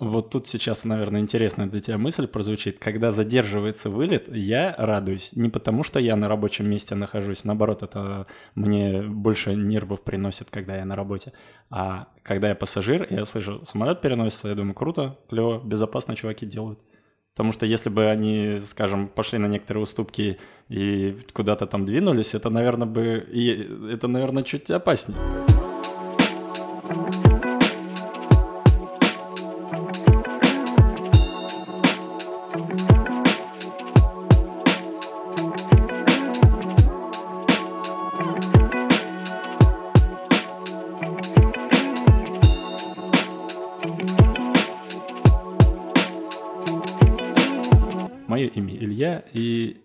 Вот тут сейчас, наверное, интересная для тебя мысль прозвучит. Когда задерживается вылет, я радуюсь. Не потому, что я на рабочем месте нахожусь, наоборот, это мне больше нервов приносит, когда я на работе. А когда я пассажир, я слышу, самолет переносится, я думаю, круто, клево, безопасно чуваки делают. Потому что если бы они, скажем, пошли на некоторые уступки и куда-то там двинулись, это, наверное, бы... И это, наверное, чуть опаснее.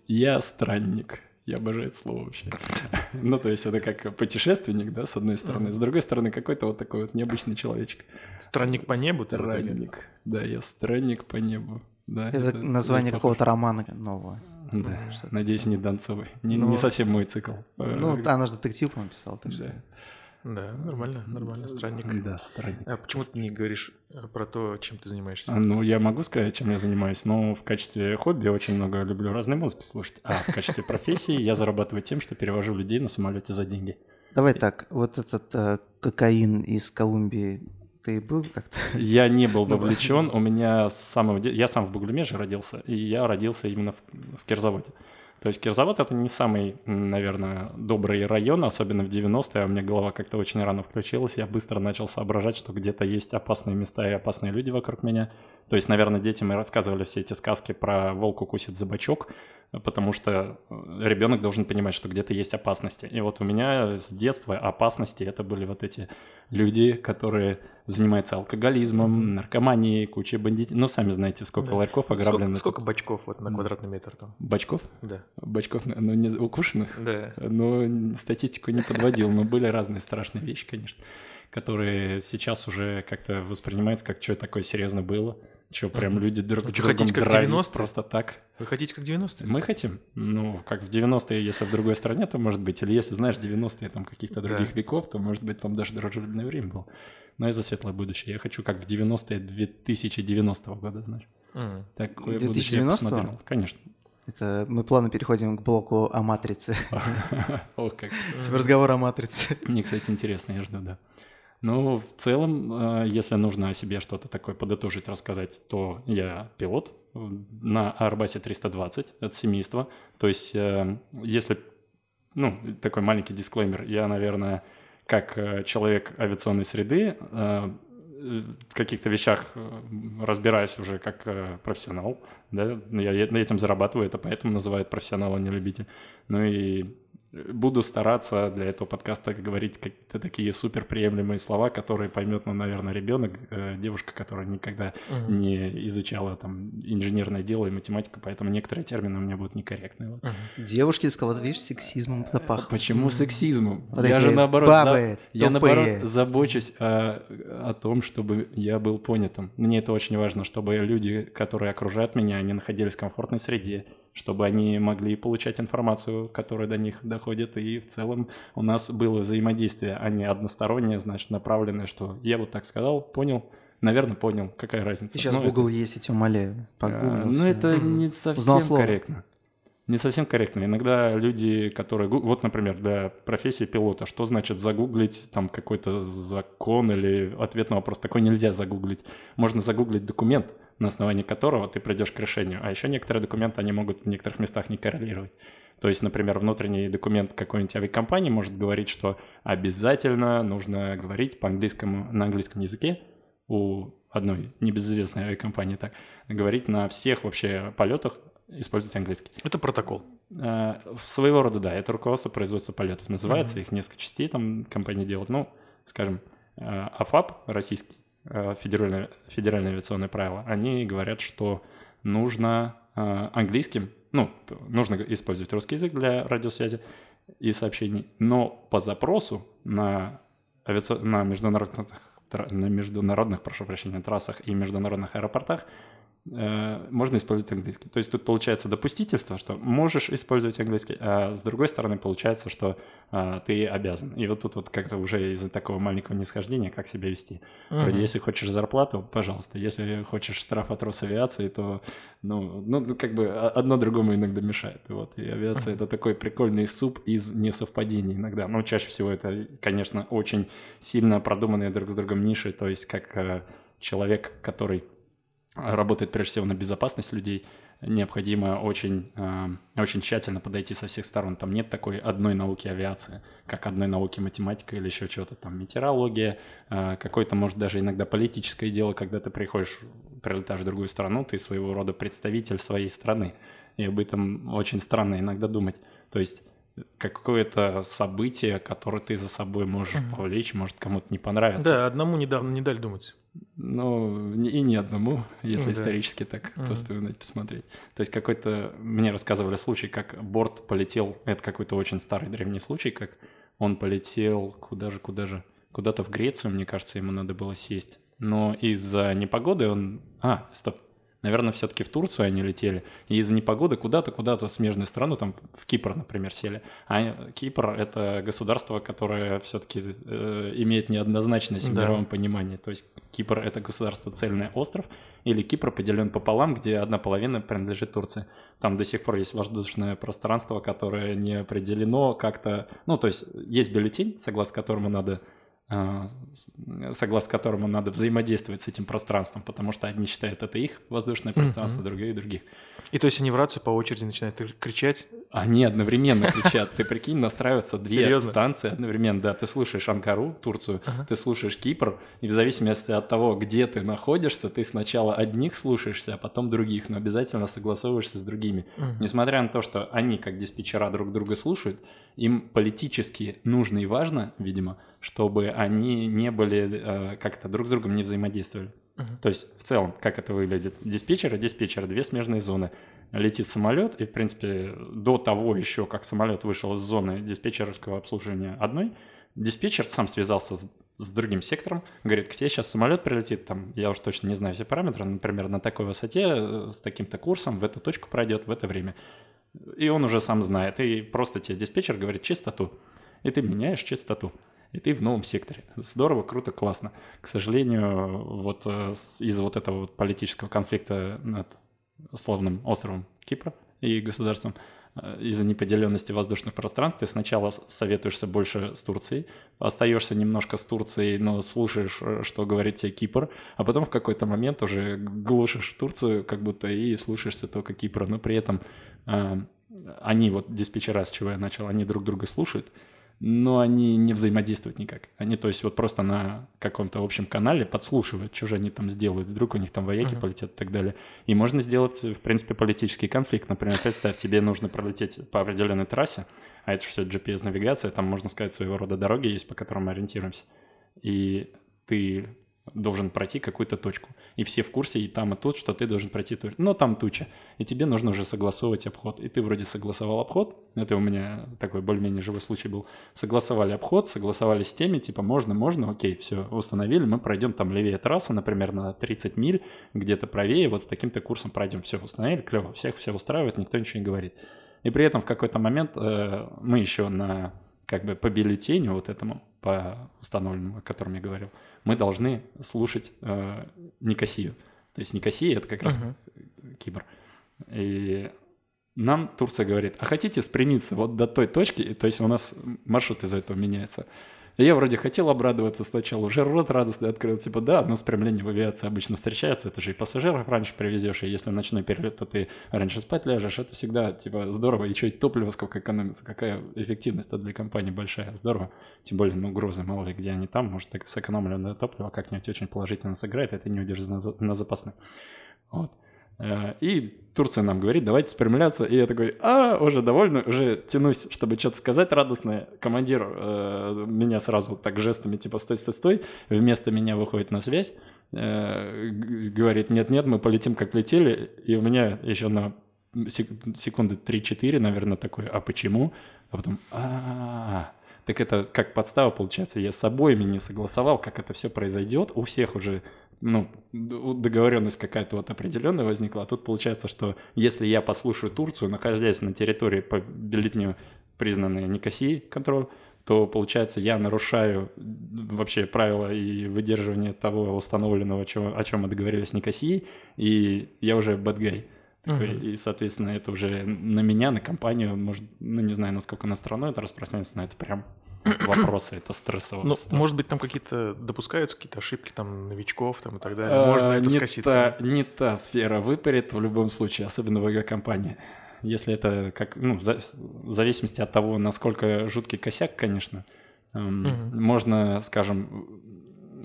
И я странник. Я обожаю это слово вообще. ну, то есть это как путешественник, да, с одной стороны. С другой стороны, какой-то вот такой вот необычный человечек. Странник по небу? Странник. Да, я странник по небу. Да, это, это название какого-то романа нового. Да, надеюсь, не Донцовый. Не, ну, не совсем мой цикл. Ну, она же детектив, по писал. Так да. Да, нормально, нормально, странник. Да, странник. А почему ты не говоришь э, про то, чем ты занимаешься? А, ну, я могу сказать, чем я занимаюсь, но в качестве хобби очень много люблю разные музыки слушать. А в качестве профессии я зарабатываю тем, что перевожу людей на самолете за деньги. Давай так, вот этот э, кокаин из Колумбии, ты был как-то? Я не был вовлечен. У меня с самого. Я сам в Буглемеже родился, и я родился именно в, в Кирзаводе. То есть Кирзавод — это не самый, наверное, добрый район, особенно в 90-е. А у меня голова как-то очень рано включилась. Я быстро начал соображать, что где-то есть опасные места и опасные люди вокруг меня. То есть, наверное, детям мы рассказывали все эти сказки про «волк укусит за бочок», потому что э, ребенок должен понимать, что где-то есть опасности. И вот у меня с детства опасности это были вот эти люди, которые занимаются алкоголизмом, наркоманией, кучей бандитов. Ну, сами знаете, сколько да. ларьков ограблено. Сколько, сколько бачков вот на квадратный метр там? Бачков? Да. Бачков, ну, не укушенных? Да. Ну, статистику не подводил, но были разные страшные вещи, конечно, которые сейчас уже как-то воспринимаются как что такое серьезно было. Что, прям люди друг с другом 90 просто так? Вы хотите как 90-е? Мы хотим. Ну, как в 90-е, если в другой стране, то может быть. Или если, знаешь, 90-е там каких-то других да. веков, то может быть там даже дружелюбное время было. Но и за светлое будущее. Я хочу как в 90-е 2090 года, знаешь. Mm. Такое 2090? будущее я посмотрел. Конечно. Это мы плавно переходим к блоку о матрице. О, как. Типа разговор о матрице. Мне, кстати, интересно, я жду, да. Ну, в целом, э, если нужно о себе что-то такое подытожить, рассказать, то я пилот на Арбасе 320 от семейства. То есть, э, если, ну, такой маленький дисклеймер, я, наверное, как э, человек авиационной среды, в каких-то вещах разбираюсь уже как профессионал, да, я этим зарабатываю, это поэтому называют профессионал, а не любитель. Ну и буду стараться для этого подкаста говорить какие-то такие супер приемлемые слова, которые поймет, ну, наверное, ребенок, э, девушка, которая никогда uh-huh. не изучала там инженерное дело и математику, поэтому некоторые термины у меня будут некорректные. Вот. Uh-huh. Девушки, сказал, вот видишь, сексизмом запах. Почему сексизмом? Вот я же наоборот, бабы, за... я наоборот забочусь о, о том, чтобы я был понятым. Мне это очень важно, чтобы люди, которые окружают меня, они находились в комфортной среде, чтобы они могли получать информацию, которая до них доходит, и в целом у нас было взаимодействие, а не одностороннее, значит, направленное, что я вот так сказал, понял, наверное, понял, какая разница. Сейчас ну, Google это... есть, я тебя умоляю. А, ну, это не совсем корректно. Не совсем корректно. Иногда люди, которые... Вот, например, для профессии пилота, что значит загуглить там какой-то закон или ответ на вопрос? Такой нельзя загуглить. Можно загуглить документ, на основании которого ты придешь к решению. А еще некоторые документы, они могут в некоторых местах не коррелировать. То есть, например, внутренний документ какой-нибудь авиакомпании может говорить, что обязательно нужно говорить по английскому, на английском языке у одной небезызвестной авиакомпании так, говорить на всех вообще полетах использовать английский. Это протокол. Э, своего рода, да. Это руководство производства полетов называется. Mm-hmm. Их несколько частей там компания делает. Ну, скажем, э, АФАП российский, Э, федеральное, федеральное авиационное правило, они говорят, что нужно э, английским, ну, нужно использовать русский язык для радиосвязи и сообщений, но по запросу на, авиаци... на международных на международных, прошу прощения, трассах и международных аэропортах э, можно использовать английский. То есть тут получается допустительство, что можешь использовать английский, а с другой стороны получается, что э, ты обязан. И вот тут вот как-то уже из-за такого маленького нисхождения, как себя вести. Вроде, если хочешь зарплату, пожалуйста. Если хочешь штраф от Росавиации, то, ну, ну, как бы одно другому иногда мешает. Вот. И авиация — это такой прикольный суп из несовпадений иногда. Но чаще всего это, конечно, очень сильно продуманные друг с другом ниши, то есть как э, человек, который работает прежде всего на безопасность людей, необходимо очень, э, очень тщательно подойти со всех сторон. Там нет такой одной науки авиации, как одной науки математика или еще что-то там, метеорология, э, какое-то, может, даже иногда политическое дело, когда ты приходишь, прилетаешь в другую страну, ты своего рода представитель своей страны. И об этом очень странно иногда думать. То есть какое-то событие, которое ты за собой можешь mm повлечь, может кому-то не понравится. Да, одному недавно не дали думать. Ну, и не одному, если да. исторически так mm вспоминать, посмотреть. То есть какой-то... Мне рассказывали случай, как борт полетел... Это какой-то очень старый древний случай, как он полетел... Куда же, куда же? Куда-то в Грецию, мне кажется, ему надо было сесть. Но из-за непогоды он... А, стоп. Наверное, все-таки в Турцию они летели. И из-за непогоды куда-то, куда-то в смежную страну, там в Кипр, например, сели. А Кипр — это государство, которое все-таки э, имеет неоднозначность в да. мировом понимании. То есть Кипр — это государство цельный остров, или Кипр поделен пополам, где одна половина принадлежит Турции. Там до сих пор есть воздушное пространство, которое не определено как-то... Ну, то есть есть бюллетень, согласно которому надо согласно которому надо взаимодействовать с этим пространством, потому что одни считают это их воздушное пространство, mm-hmm. другие других. И то есть они в рацию по очереди начинают кричать? Они одновременно кричат. Ты прикинь, настраиваются две Серьезно? станции одновременно. Да, ты слушаешь Анкару, Турцию, ага. ты слушаешь Кипр, и в зависимости от того, где ты находишься, ты сначала одних слушаешься, а потом других, но обязательно согласовываешься с другими. Угу. Несмотря на то, что они, как диспетчера, друг друга слушают, им политически нужно и важно, видимо, чтобы они не были э, как-то друг с другом не взаимодействовали. Uh-huh. То есть в целом, как это выглядит? Диспетчер и диспетчер, две смежные зоны. Летит самолет, и в принципе до того еще, как самолет вышел из зоны диспетчерского обслуживания одной, диспетчер сам связался с, с другим сектором, говорит, к тебе сейчас самолет прилетит, там, я уж точно не знаю все параметры, например, на такой высоте, э, с таким-то курсом, в эту точку пройдет в это время. И он уже сам знает, и просто тебе диспетчер говорит чистоту, и ты меняешь частоту и ты в новом секторе. Здорово, круто, классно. К сожалению, вот э, из-за вот этого вот политического конфликта над славным островом Кипра и государством, э, из-за неподеленности воздушных пространств, ты сначала советуешься больше с Турцией, остаешься немножко с Турцией, но слушаешь, э, что говорит тебе Кипр, а потом в какой-то момент уже глушишь Турцию как будто и слушаешься только Кипра, но при этом э, они, вот диспетчера, с чего я начал, они друг друга слушают, но они не взаимодействуют никак. Они, то есть, вот просто на каком-то общем канале подслушивают, что же они там сделают, вдруг у них там вояки uh-huh. полетят и так далее. И можно сделать, в принципе, политический конфликт. Например, представь, тебе нужно пролететь по определенной трассе, а это все GPS-навигация, там, можно сказать, своего рода дороги есть, по которым мы ориентируемся. И ты должен пройти какую-то точку. И все в курсе, и там, и тут, что ты должен пройти ту... Но там туча. И тебе нужно уже согласовывать обход. И ты вроде согласовал обход. Это у меня такой более-менее живой случай был. Согласовали обход, согласовали с теми, типа, можно, можно, окей, все, установили, мы пройдем там левее трассы, например, на 30 миль, где-то правее, вот с таким-то курсом пройдем. Все, установили, клево, всех все устраивает, никто ничего не говорит. И при этом в какой-то момент э, мы еще на как бы по бюллетеню вот этому, по установленному, о котором я говорил, мы должны слушать э, Никосию. То есть Никосия — это как раз uh-huh. Кипр. И нам Турция говорит, а хотите спрямиться вот до той точки, то есть у нас маршрут из-за этого меняется. Я вроде хотел обрадоваться сначала, уже рот радостный открыл, типа, да, но спрямление в авиации обычно встречается, это же и пассажиров раньше привезешь, и если ночной перелет, то ты раньше спать ляжешь, это всегда, типа, здорово, что, и топливо сколько экономится, какая эффективность для компании большая, здорово, тем более, ну, грузы, мало ли, где они там, может, так сэкономленное топливо как-нибудь очень положительно сыграет, ты не удержишь на, на запасной. Вот. Э, и Турция нам говорит, давайте спрямляться. И я такой, а, уже довольно, уже тянусь, чтобы что-то сказать радостное. Командир э, меня сразу так жестами, типа, стой, стой, стой. Вместо меня выходит на связь, э, говорит, нет-нет, мы полетим, как летели. И у меня еще на секунды 3-4, наверное, такой, а почему? А потом, а, так это как подстава получается. Я с обоими не согласовал, как это все произойдет. У всех уже ну, договоренность какая-то вот определенная возникла, а тут получается, что если я послушаю Турцию, находясь на территории по бюллетню признанной Никосии контроль, то получается я нарушаю вообще правила и выдерживание того установленного, о чем, о чем мы договорились с Никосией, и я уже бэтгай. Такой, uh-huh. И, соответственно, это уже на меня, на компанию, может, ну, не знаю, насколько на страну это распространяется, но это прям вопросы, это стрессово. Ну, может быть, там какие-то допускаются какие-то ошибки там новичков там и так далее. Можно а, это не скоситься. Та, не та сфера выпарит в любом случае, особенно в ЭГ-компании. Если это как, ну, за, в зависимости от того, насколько жуткий косяк, конечно, эм, угу. можно, скажем,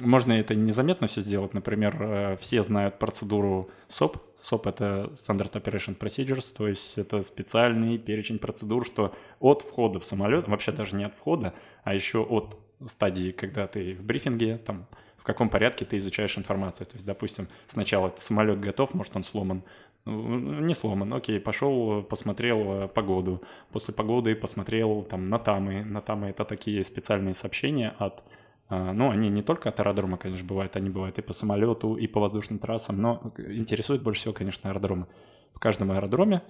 можно это незаметно все сделать. Например, э, все знают процедуру SOP. SOP — это Standard Operation Procedures, то есть это специальный перечень процедур, что от входа в самолет, вообще даже не от входа, а еще от стадии, когда ты в брифинге, там, в каком порядке ты изучаешь информацию. То есть, допустим, сначала самолет готов, может, он сломан, ну, не сломан, окей, пошел, посмотрел э, погоду. После погоды посмотрел там на тамы. На тамы это такие специальные сообщения от ну, они не только от аэродрома, конечно, бывают, они бывают и по самолету, и по воздушным трассам, но интересует больше всего, конечно, аэродромы. В каждом аэродроме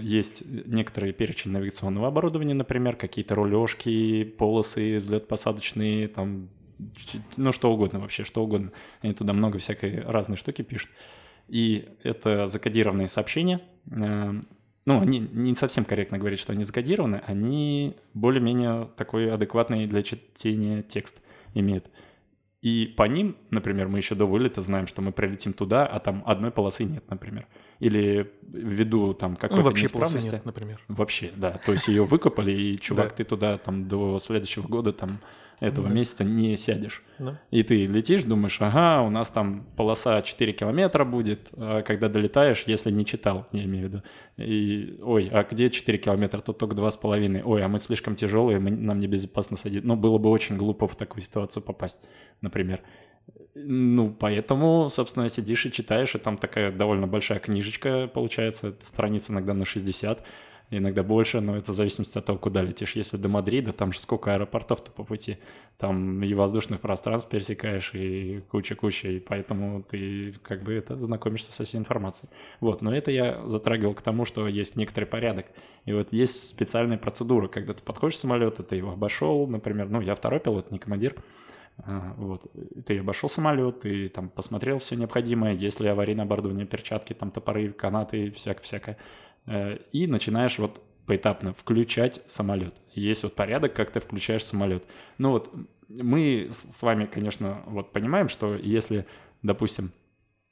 есть некоторые перечень навигационного оборудования, например, какие-то рулежки, полосы взлет-посадочные, там, ну, что угодно вообще, что угодно. Они туда много всякой разной штуки пишут. И это закодированные сообщения. Э, ну, они не совсем корректно говорят, что они закодированы, они более-менее такой адекватный для чтения текст имеют. И по ним, например, мы еще до вылета знаем, что мы прилетим туда, а там одной полосы нет, например. Или ввиду там ну, какой-то ну, вообще неисправности. нет, например. Вообще, да. То есть ее выкопали, и чувак, ты туда там до следующего года там этого да. месяца не сядешь. Да. И ты летишь, думаешь, ага, у нас там полоса 4 километра будет, а когда долетаешь, если не читал, я имею в виду. И, ой, а где 4 километра? Тут только 2,5. Ой, а мы слишком тяжелые, мы, нам небезопасно садить. Ну, было бы очень глупо в такую ситуацию попасть, например. Ну, поэтому, собственно, сидишь и читаешь, и там такая довольно большая книжечка получается, страниц иногда на 60, иногда больше, но это в зависимости от того, куда летишь. Если до Мадрида, там же сколько аэропортов-то по пути, там и воздушных пространств пересекаешь, и куча-куча, и поэтому ты как бы это знакомишься со всей информацией. Вот, но это я затрагивал к тому, что есть некоторый порядок. И вот есть специальные процедуры, когда ты подходишь к самолету, ты его обошел, например, ну, я второй пилот, не командир, а, вот. Ты обошел самолет, ты там посмотрел все необходимое, есть ли аварийное оборудование, перчатки, там топоры, канаты, всякое-всякое. Э, и начинаешь вот поэтапно включать самолет. Есть вот порядок, как ты включаешь самолет. Ну вот мы с вами, конечно, вот понимаем, что если, допустим,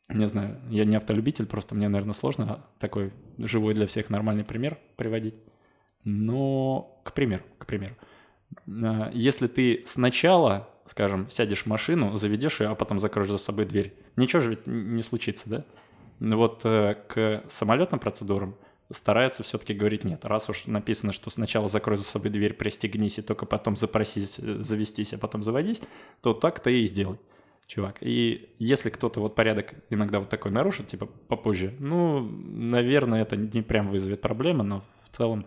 не знаю, я не автолюбитель, просто мне, наверное, сложно такой живой для всех нормальный пример приводить. Но, к примеру, к примеру, э, если ты сначала, скажем, сядешь в машину, заведешь ее, а потом закроешь за собой дверь, ничего же ведь не случится, да? Вот э, к самолетным процедурам стараются все-таки говорить нет. Раз уж написано, что сначала закрой за собой дверь, пристегнись, и только потом запросись, завестись, а потом заводись, то так ты и сделай, чувак. И если кто-то вот порядок иногда вот такой нарушит, типа попозже, ну, наверное, это не прям вызовет проблемы, но в целом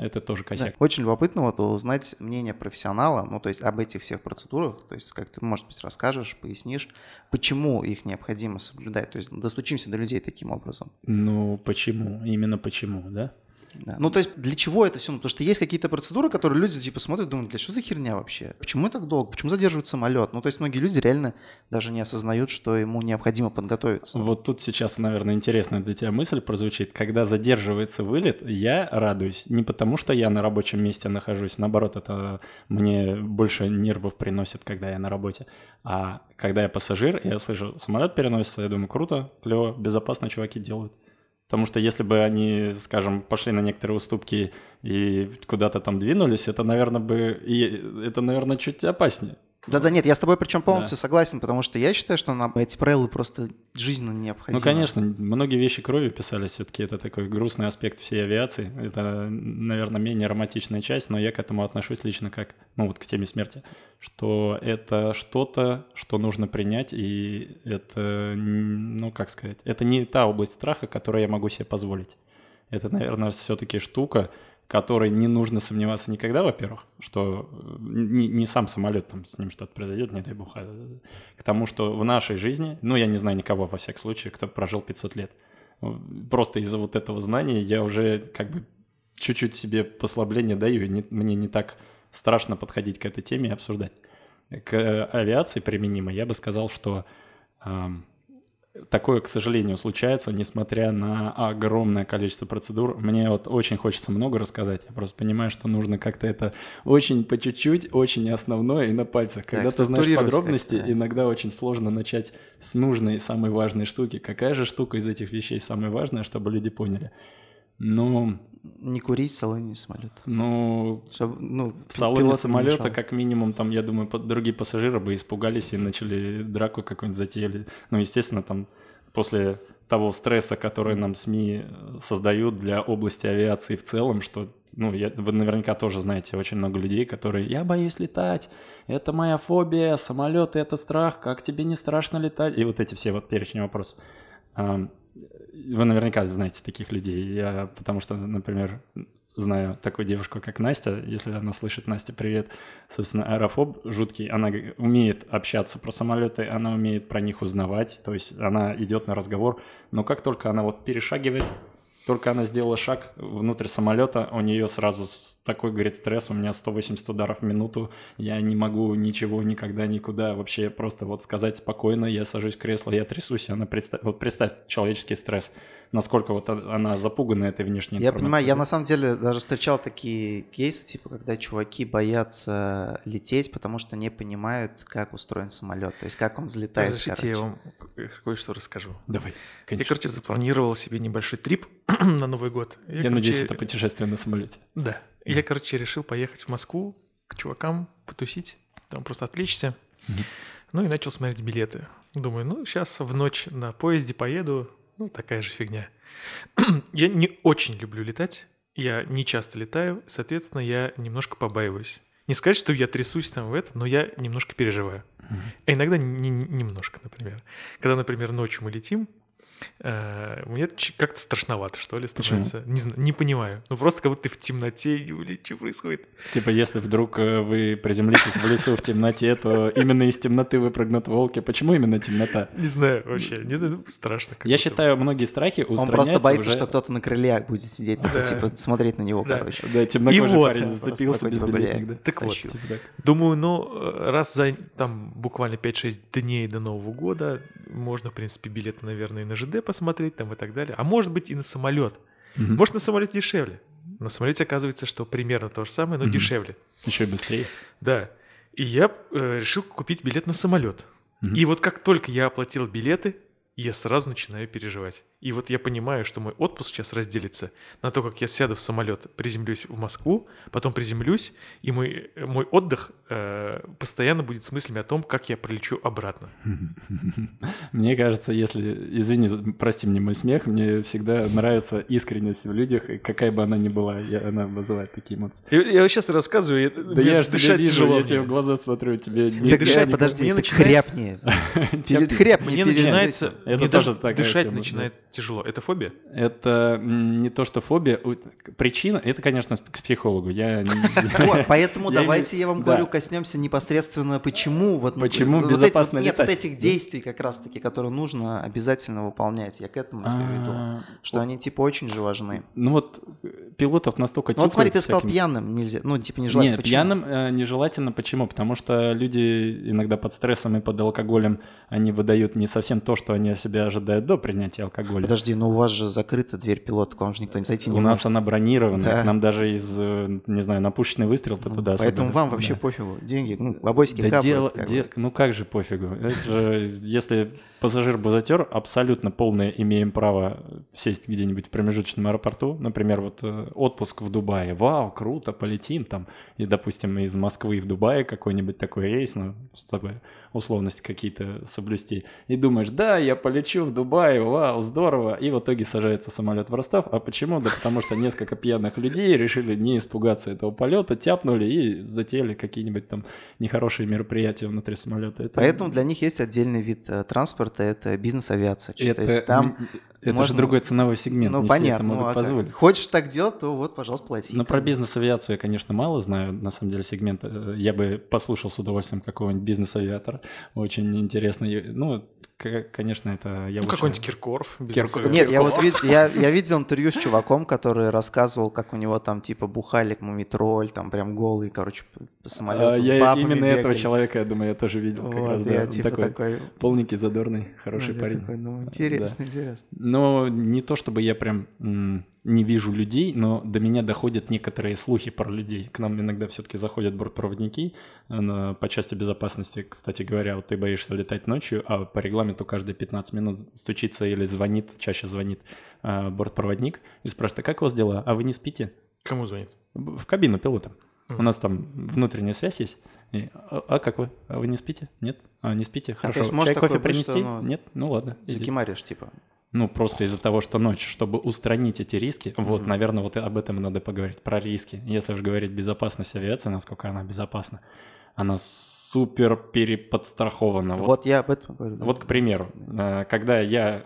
это тоже косяк. Да. Очень любопытно вот узнать мнение профессионала, ну, то есть об этих всех процедурах, то есть как ты, может быть, расскажешь, пояснишь, почему их необходимо соблюдать, то есть достучимся до людей таким образом. Ну, почему? Именно почему, да? Да. Ну, то есть для чего это все? Ну, потому что есть какие-то процедуры, которые люди типа смотрят, думают, для что за херня вообще? Почему так долго? Почему задерживают самолет? Ну, то есть многие люди реально даже не осознают, что ему необходимо подготовиться. Вот тут сейчас, наверное, интересная для тебя мысль прозвучит. Когда задерживается вылет, я радуюсь. Не потому, что я на рабочем месте нахожусь, наоборот, это мне больше нервов приносит, когда я на работе. А когда я пассажир, я слышу, самолет переносится, я думаю, круто, клево, безопасно чуваки делают. Потому что если бы они, скажем, пошли на некоторые уступки и куда-то там двинулись, это, наверное, бы и это, наверное, чуть опаснее. Да-да, нет, я с тобой причем полностью да. согласен, потому что я считаю, что нам эти правила просто жизненно необходимы. Ну, конечно, многие вещи кровью писали, все-таки это такой грустный аспект всей авиации. Это, наверное, менее романтичная часть, но я к этому отношусь лично как, ну, вот к теме смерти, что это что-то, что нужно принять, и это, ну, как сказать, это не та область страха, которую я могу себе позволить. Это, наверное, все-таки штука, которой не нужно сомневаться никогда, во-первых, что э, не, не сам самолет, там с ним что-то произойдет, не дай бог, а к тому, что в нашей жизни, ну, я не знаю никого, во всяком случае, кто прожил 500 лет. Просто из-за вот этого знания я уже как бы чуть-чуть себе послабление даю, и не, мне не так страшно подходить к этой теме и обсуждать. К авиации применимо, я бы сказал, что такое, к сожалению, случается, несмотря на огромное количество процедур. Мне вот очень хочется много рассказать. Я просто понимаю, что нужно как-то это очень по чуть-чуть, очень основное и на пальцах. Когда так, ты знаешь подробности, да. иногда очень сложно начать с нужной, самой важной штуки. Какая же штука из этих вещей самая важная, чтобы люди поняли? Ну, не курить в салоне самолета. Ну, Чтобы, ну в салоне самолета, как минимум, там, я думаю, другие пассажиры бы испугались и начали драку какую-нибудь затеяли. Ну, естественно, там после того стресса, который нам СМИ создают для области авиации в целом, что, ну, я, вы наверняка тоже знаете очень много людей, которые «я боюсь летать, это моя фобия, самолеты — это страх, как тебе не страшно летать?» И вот эти все вот перечни вопросов. Вы наверняка знаете таких людей. Я, потому что, например, знаю такую девушку, как Настя. Если она слышит, Настя, привет. Собственно, аэрофоб жуткий. Она умеет общаться про самолеты, она умеет про них узнавать. То есть она идет на разговор. Но как только она вот перешагивает только она сделала шаг внутрь самолета, у нее сразу такой, говорит, стресс, у меня 180 ударов в минуту, я не могу ничего никогда никуда. Вообще просто вот сказать спокойно, я сажусь в кресло, я трясусь, она представь, вот представь человеческий стресс насколько вот она запугана этой внешней информацией. Я понимаю, я на самом деле даже встречал такие кейсы, типа, когда чуваки боятся лететь, потому что не понимают, как устроен самолет, то есть как он взлетает. Разрешите, я вам кое-что расскажу. Давай, конечно. Я, короче, запланировал себе небольшой трип на Новый год. Я, я короче... надеюсь, это путешествие на самолете. Да. И я, короче, решил поехать в Москву к чувакам, потусить, там просто отвлечься. Ну и начал смотреть билеты. Думаю, ну сейчас в ночь на поезде поеду, ну, такая же фигня. я не очень люблю летать. Я не часто летаю, соответственно, я немножко побаиваюсь. Не сказать, что я трясусь там в это, но я немножко переживаю. Mm-hmm. А иногда не, немножко, например. Когда, например, ночью мы летим, Э, мне как-то страшновато, что ли, становится. Не, знаю, не понимаю. Ну просто как будто ты в темноте, и, что происходит? Типа, если вдруг э, вы приземлитесь в лесу в темноте, то именно из темноты выпрыгнут волки. Почему именно темнота? Не знаю вообще, не знаю, ну, страшно. Я считаю, многие страхи Он просто боится, что кто-то на крыле будет сидеть, типа, смотреть на него, короче. Да, темнокожий парень зацепился без Так вот, думаю, ну, э, раз за там буквально 5-6 дней до Нового года можно, в принципе, билеты, наверное, нажидать 3D посмотреть там и так далее. А может быть и на самолет. Угу. Может на самолет дешевле. На самолете оказывается, что примерно то же самое, но угу. дешевле. Еще и быстрее. Да. И я э, решил купить билет на самолет. Угу. И вот как только я оплатил билеты, я сразу начинаю переживать. И вот я понимаю, что мой отпуск сейчас разделится на то, как я сяду в самолет, приземлюсь в Москву, потом приземлюсь, и мой, мой отдых э, постоянно будет с мыслями о том, как я пролечу обратно. Мне кажется, если... Извини, прости мне мой смех, мне всегда нравится искренность в людях, и какая бы она ни была, я, она вызывает такие эмоции. Я, я сейчас рассказываю, да я же дышать вижу, тяжело. Я тебе в глаза смотрю, тебе... Не дышать, подожди, ты хряпни. Мне начинается... Мне даже дышать начинает тяжело. Это фобия? Это не то, что фобия. Причина, это, конечно, к психологу. Я Поэтому давайте я вам говорю, коснемся непосредственно, почему вот почему безопасно Нет, вот этих действий как раз-таки, которые нужно обязательно выполнять. Я к этому веду, а, что они типа очень же важны. Ну вот пилотов настолько Ну вот смотри, ты сказал пьяным нельзя, ну типа нежелательно. Нет, пьяным э, нежелательно. Почему? Потому что люди иногда под стрессом и под алкоголем они выдают не совсем то, что они себя ожидают до принятия алкоголя. Подожди, но у вас же закрыта дверь пилота, к вам же никто не зайти не У может. нас она бронирована, да. к нам даже из, э, не знаю, напущенный выстрел ты туда Поэтому особенно, вам вообще да. пофигу, деньги, ну, бабосики да капают. Дело, как де, ну как же пофигу, это же, если пассажир-бузатер, абсолютно полное имеем право сесть где-нибудь в промежуточном аэропорту, например, вот э, отпуск в Дубае, вау, круто, полетим там, и, допустим, из Москвы в Дубае какой-нибудь такой рейс, ну, чтобы условности какие-то соблюсти, и думаешь, да, я полечу в Дубай, вау, здорово, и в итоге сажается самолет в Ростов. А почему? Да потому что несколько пьяных людей решили не испугаться этого полета, тяпнули и затеяли какие-нибудь там нехорошие мероприятия внутри самолета. Это... Поэтому для них есть отдельный вид э, транспорта, это бизнес-авиация. Это... То есть там Это Можно- же другой ценовой сегмент, Ну, не все понятно. это ну, могут а как? позволить. Хочешь так делать, то вот, пожалуйста, плати. Но про бизнес-авиацию я, конечно, мало знаю. На самом деле сегмент э, я бы послушал с удовольствием какого-нибудь бизнес-авиатора. Очень интересно. Ну, конечно, это я Ну, какой-нибудь Киркоров. Киркоров. Нет, я вот вид- я, я видел интервью с чуваком, который рассказывал, как у него там типа бухали к мумитроль, там прям голый, короче, по самолету А, с я именно этого бегали. человека, я думаю, я тоже видел. как Вот, раз, да. я Он типа такой такой, полненький, задорный, ну, хороший я парень. такой, ну, интересно, интересно. Но не то, чтобы я прям не вижу людей, но до меня доходят некоторые слухи про людей. К нам иногда все-таки заходят бортпроводники э, по части безопасности. Кстати говоря, вот ты боишься летать ночью, а по регламенту каждые 15 минут стучится или звонит, чаще звонит э, бортпроводник и спрашивает, а как у вас дела? А вы не спите? Кому звонит? В кабину пилота. У нас там внутренняя связь есть. И, а, а как вы? А вы не спите? Нет? А, не спите? то Хорошо. есть может Чай, кофе быть, что, принести? ну, Нет? Ну ладно. Закимаришь, типа. Ну, просто из-за того, что ночь, чтобы устранить эти риски, вот, Мгм. наверное, вот об этом и надо поговорить, про риски. Если уж говорить безопасность авиации, насколько она безопасна, она супер переподстрахована. Вот, Вот я об этом говорю. вот, к примеру, э, когда я,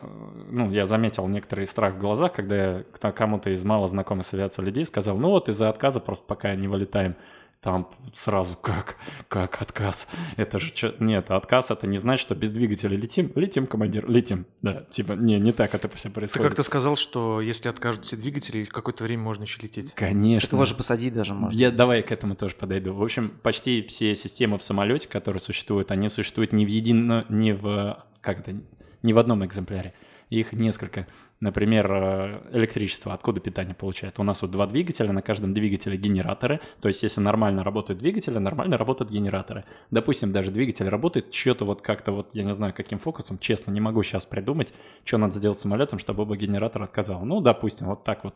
ну, я заметил некоторый страх в глазах, когда я к- кому-то из мало знакомых с авиацией людей сказал, ну вот из-за отказа просто пока не вылетаем, там сразу как, как отказ? Это же чё- нет, отказ это не значит, что без двигателя летим, летим, командир, летим, да, типа не, не так это все Ты происходит. как-то сказал, что если откажут все двигатели, какое-то время можно еще лететь. Конечно. Так его же посадить даже можно. Я давай к этому тоже подойду. В общем, почти все системы в самолете, которые существуют, они существуют не в едино, не в как это, не в одном экземпляре. Их несколько. Например, э, электричество. Откуда питание получает? У нас вот два двигателя, на каждом двигателе генераторы. То есть, если нормально работают двигатели, нормально работают генераторы. Допустим, даже двигатель работает, что-то вот как-то вот, я не знаю, каким фокусом, честно, не могу сейчас придумать, что надо сделать самолетом, чтобы оба генератора отказал. Ну, допустим, вот так вот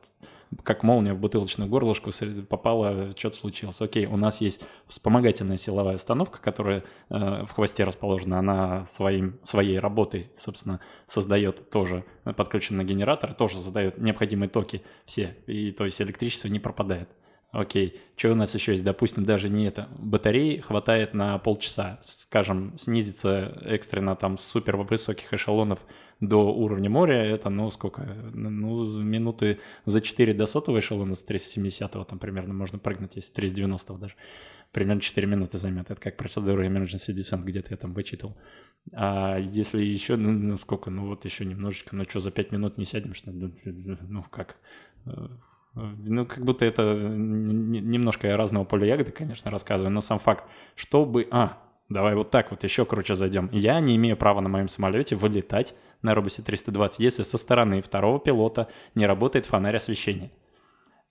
как молния в бутылочную горлышку попала, что-то случилось. Окей, у нас есть вспомогательная силовая установка, которая э, в хвосте расположена, она своим, своей работой, собственно, создает тоже, э, подключен на генератор, тоже задает необходимые токи все, и то есть электричество не пропадает. Окей, что у нас еще есть? Допустим, даже не это. Батареи хватает на полчаса. Скажем, снизиться экстренно там с супер высоких эшелонов до уровня моря, это, ну, сколько? Ну, минуты за 4 до сотого эшелона с 370 там примерно можно прыгнуть, если 390 даже. Примерно 4 минуты займет. Это как процедура emergency descent, где-то я там вычитал. А если еще, ну, ну, сколько, ну вот еще немножечко, ну что, за 5 минут не сядем, что? Ну как? Э, Ну, как будто это немножко разного поля ягоды, конечно, рассказываю, но сам факт, чтобы... А, давай вот так вот еще круче зайдем. Я не имею права на моем самолете вылетать на Робосе 320, если со стороны второго пилота не работает фонарь освещения.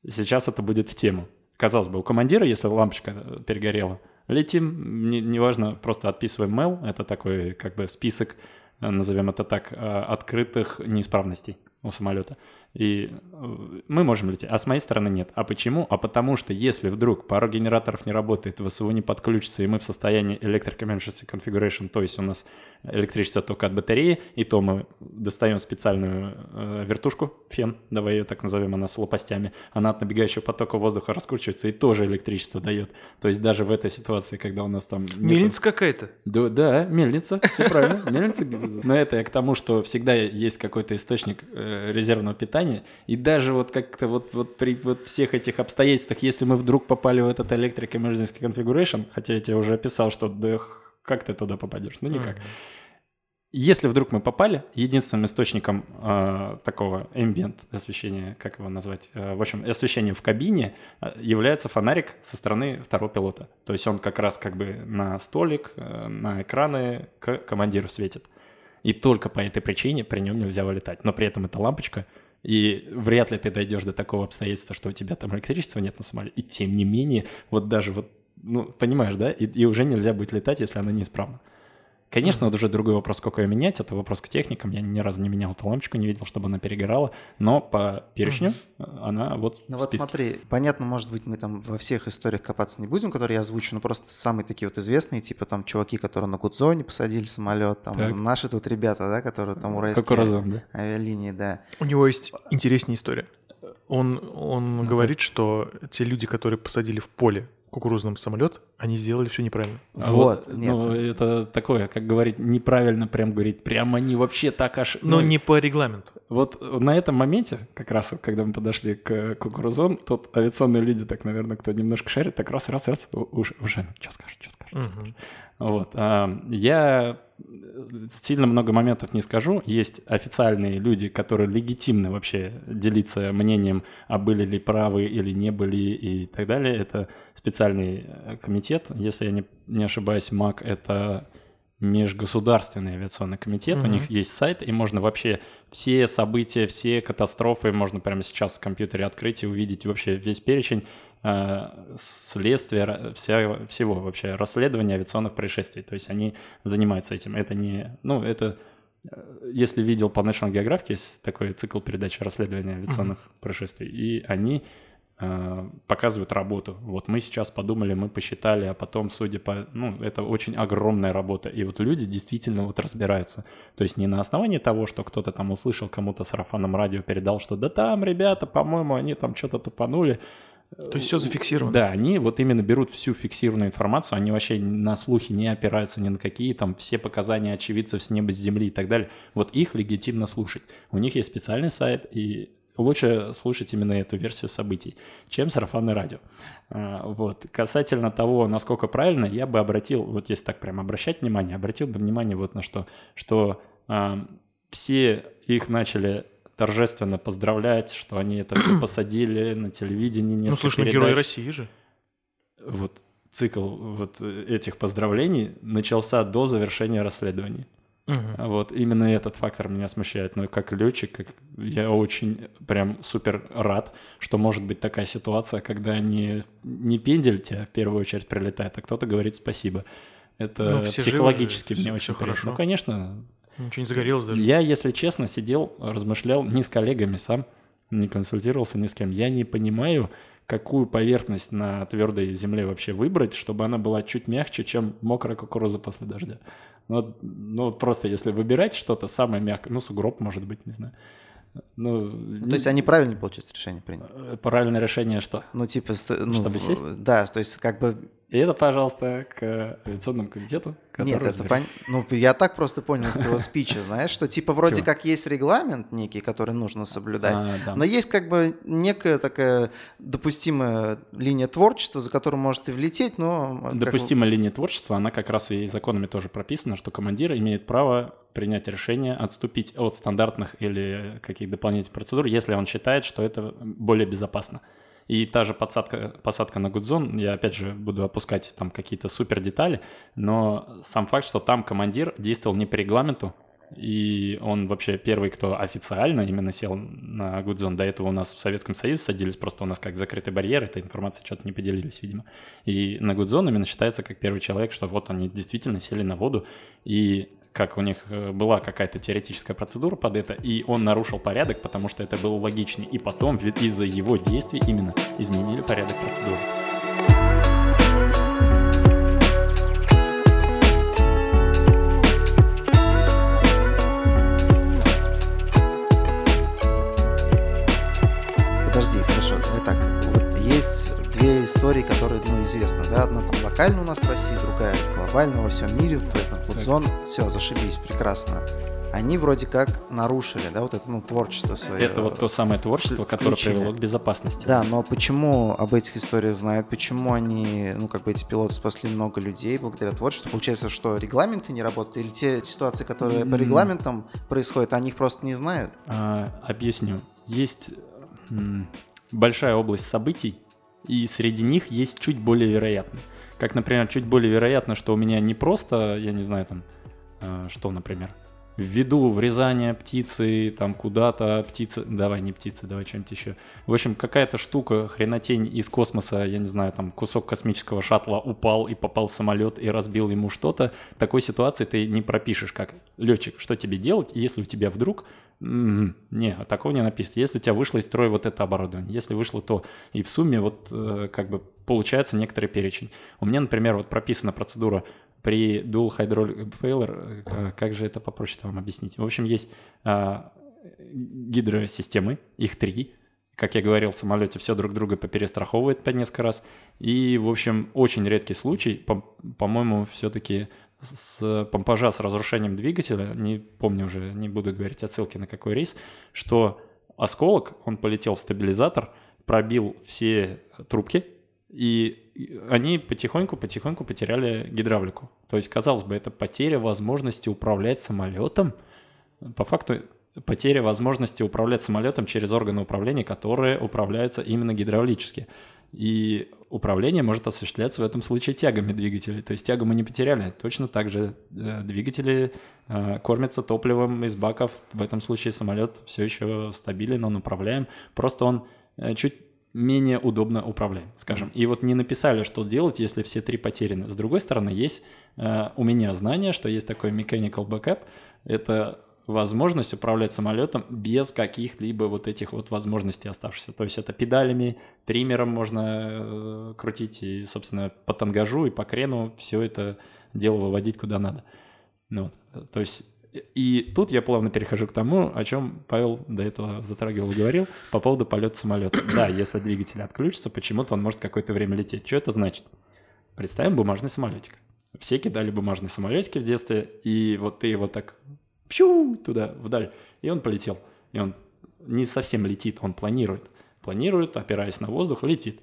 Сейчас это будет в тему. Казалось бы, у командира, если лампочка э, перегорела, летим, не- неважно, просто отписываем mail, это такой как бы список, э, назовем это так, э, открытых неисправностей у самолета. И э, мы можем лететь, а с моей стороны нет. А почему? А потому что если вдруг пару генераторов не работает, ВСУ не подключится, и мы в состоянии Electric Emergency Configuration, то есть у нас электричество только от батареи, и то мы достаем специальную э, вертушку, фен, давай ее так назовем, она с лопастями, она от набегающего потока воздуха раскручивается и тоже электричество дает. То есть даже в этой ситуации, когда у нас там... нету- Мельница какая-то. да, да, мельница, все правильно, мельница. Но это я к тому, что всегда есть какой-то источник э, резервного питания, и даже вот как-то вот, вот при вот всех этих обстоятельствах, если мы вдруг попали в этот Electric Emergency Configuration, хотя я тебе уже описал, что да как ты туда попадешь, ну никак. Если вдруг мы попали, единственным источником э, такого ambient освещения, как его назвать, э, в общем, освещения в кабине э, является фонарик со стороны второго пилота. То есть он как раз как бы на столик, э, на экраны к командиру светит. И только по этой причине при нем нельзя вылетать. Но при этом это лампочка, и вряд ли ты дойдешь до такого обстоятельства, что у тебя там электричества нет на самолете. И тем не менее, вот даже вот, ну, понимаешь, да, и, и уже нельзя будет летать, если она неисправна. Конечно, вот уже другой вопрос, сколько ее менять, это вопрос к техникам. Я ни разу не менял эту лампочку, не видел, чтобы она перегорала, но по перечню она вот Ну в вот списке. смотри, понятно, может быть, мы там во всех историях копаться не будем, которые я озвучу, но просто самые такие вот известные, типа там чуваки, которые на Гудзоне посадили самолет, там Так. наши тут ребята, да, которые там уральские Как Уразон, да? авиалинии, да. У него есть интереснее история. Он, он говорит, что те люди, которые посадили в поле кукурузным самолет, они сделали все неправильно. А Вот, вот, нет. ну, это такое, как говорить, неправильно прям говорить, прям они вообще так аж... Но ну, не по регламенту. Вот на этом моменте, как раз когда мы подошли к кукурузон, тут авиационные люди, так, наверное, кто немножко шарит, так раз, раз, раз, уже, уже, что скажешь, что скажешь. Мгм. Вот. а, Я сильно много моментов не скажу. Есть официальные люди, которые легитимны вообще делиться мнением, а были ли правы или не были и так далее. Это специальный э, комитет. Если я не, не ошибаюсь, МАК — это межгосударственный авиационный комитет. У Мгм. них есть сайт, и можно вообще все события, все катастрофы можно прямо сейчас в компьютере открыть и увидеть вообще весь перечень э, следствия, вся, всего вообще расследования авиационных происшествий. То есть они занимаются этим. Это не... Ну, это... э, Если видел по National Geographic, есть такой цикл передач расследования авиационных происшествий, и они показывают работу. Вот мы сейчас подумали, мы посчитали, а потом, судя по... Ну, это очень огромная работа. И вот люди действительно вот разбираются. То есть не на основании того, что кто-то там услышал, кому-то сарафаном радио передал, что да там, ребята, по-моему, они там что-то тупанули. То есть все зафиксировано. Да, они вот именно берут всю фиксированную информацию, они вообще на слухи не опираются ни на какие, там все показания очевидцев с неба, с земли и так далее. Вот их легитимно слушать. У них есть специальный сайт, и лучше слушать именно эту версию событий, чем сарафанное радио. А, Вот. Касательно того, насколько правильно, я бы обратил, вот если так прям обращать внимание, обратил бы внимание вот на что, что а, все их начали торжественно поздравлять, что они это все посадили на телевидении. Ну, слушай, ну передач герои России же. вот цикл вот э, этих поздравлений начался до завершения расследования. А Вот именно этот фактор меня смущает. Но как летчик, как я очень прям супер рад, что может быть такая ситуация, когда не, не пендель тебя в первую очередь прилетает, а кто-то говорит спасибо. Это Ну, все живы психологически же, мне всё- очень приятно. хорошо. Ну, конечно, Ничего не загорелось даже. я, если честно, сидел, размышлял не с коллегами сам, не консультировался ни с кем. Я не понимаю, какую поверхность на твердой земле вообще выбрать, чтобы она была чуть мягче, чем мокрая кукуруза после дождя. Ну, ну вот просто если выбирать что-то самое мягкое, ну, сугроб, может быть, не знаю. Ну, Ну, то есть они правильно, получается, решение приняли? э, правильное решение что? Ну, типа... Ну, Чтобы сесть? Да, то есть как бы... И это, пожалуйста, к авиационному комитету, который Нет, это пон... Ну, я так просто понял из твоего спича, знаешь, что типа вроде Чего? как есть регламент некий, который нужно соблюдать, А, да. но есть как бы некая такая допустимая линия творчества, за которую может и влететь, но... как Допустимая линия творчества, она как раз и законами тоже прописана, что командир имеет право принять решение отступить от стандартных или каких дополнительных процедур, если он считает, что это более безопасно. И та же подсадка, посадка на Гудзон, я опять же буду опускать там какие-то супер детали, но сам факт, что там командир действовал не по регламенту, и он вообще первый, кто официально именно сел на Гудзон. До этого у нас в Советском Союзе садились, просто у нас как закрытый барьер, эта информация что-то не поделились, видимо. И на Гудзон именно считается как первый человек, что вот они действительно сели на воду, и как у них э, была какая-то теоретическая процедура под это, и он нарушил порядок, потому что это было логичнее. И потом из-за его действий именно изменили порядок процедуры. Истории, которые, ну, известны, да? Одна там локально у нас в России, другая глобально во всем мире. Вот это Гудзон, все, зашибись, прекрасно. Они вроде как нарушили, да, вот это, ну, творчество свое. Это вот то самое творчество, которое включили. привело к безопасности. Да, но почему об этих историях знают, почему они, ну, как бы эти пилоты спасли много людей благодаря творчеству? Получается, что регламенты не работают? Или те ситуации, которые по М. регламентам происходят, они их просто не знают? А, объясню. Есть м, большая область событий, и среди них есть чуть более вероятные. Как, например, чуть более вероятно, что у меня не просто, я не знаю, там, а, что, например, ввиду врезания птицы там куда-то, птица, давай не птица, давай что-нибудь еще. В общем, какая-то штука, хренотень из космоса, я не знаю, там кусок космического шаттла упал и попал в самолет и разбил ему что-то. Такой ситуации ты не пропишешь, как летчик, что тебе делать, если у тебя вдруг М, Не, а такого не написано. Если у тебя вышло из строя вот это оборудование, если вышло то, и в сумме вот э, как бы получается некоторый перечень. У меня, например, вот прописана процедура при dual hydraulic failure, э, как же это попроще вам объяснить? В общем, есть а, гидросистемы, их три, Как я говорил, в самолете все друг друга поперестраховывает по несколько раз. И, в общем, очень редкий случай, по- по-моему, все-таки с помпажа с разрушением двигателя, не помню уже, не буду говорить отсылки на какой рейс, что осколок, он полетел в стабилизатор, пробил все трубки, и они потихоньку-потихоньку потеряли гидравлику. То есть, казалось бы, это потеря возможности управлять самолетом. По факту потеря возможности управлять самолетом через органы управления, которые управляются именно гидравлически. И управление может осуществляться в этом случае тягами двигателей. То есть тягу мы не потеряли. Точно так же э, двигатели э, кормятся топливом из баков. В этом случае самолет все еще стабилен, он управляем. Просто он э, чуть менее удобно управляем, скажем. И вот не написали, что делать, если все три потеряны. С другой стороны, есть э, у меня знание, что есть такой mechanical backup. Это возможность управлять самолетом без каких-либо вот этих вот возможностей оставшихся. То есть это педалями, триммером можно э, крутить и, собственно, по тангажу и по крену все это дело выводить куда надо. Ну, вот. То есть и тут я плавно перехожу к тому, о чем Павел до этого затрагивал и говорил, по поводу полета самолета. Да, если двигатель отключится, почему-то он может какое-то время лететь. Что это значит? Представим бумажный самолетик. Все кидали бумажные самолетики в детстве, и вот ты его так пшу туда, вдаль, и он полетел. И он не совсем летит, он планирует. Планирует, опираясь на воздух, летит.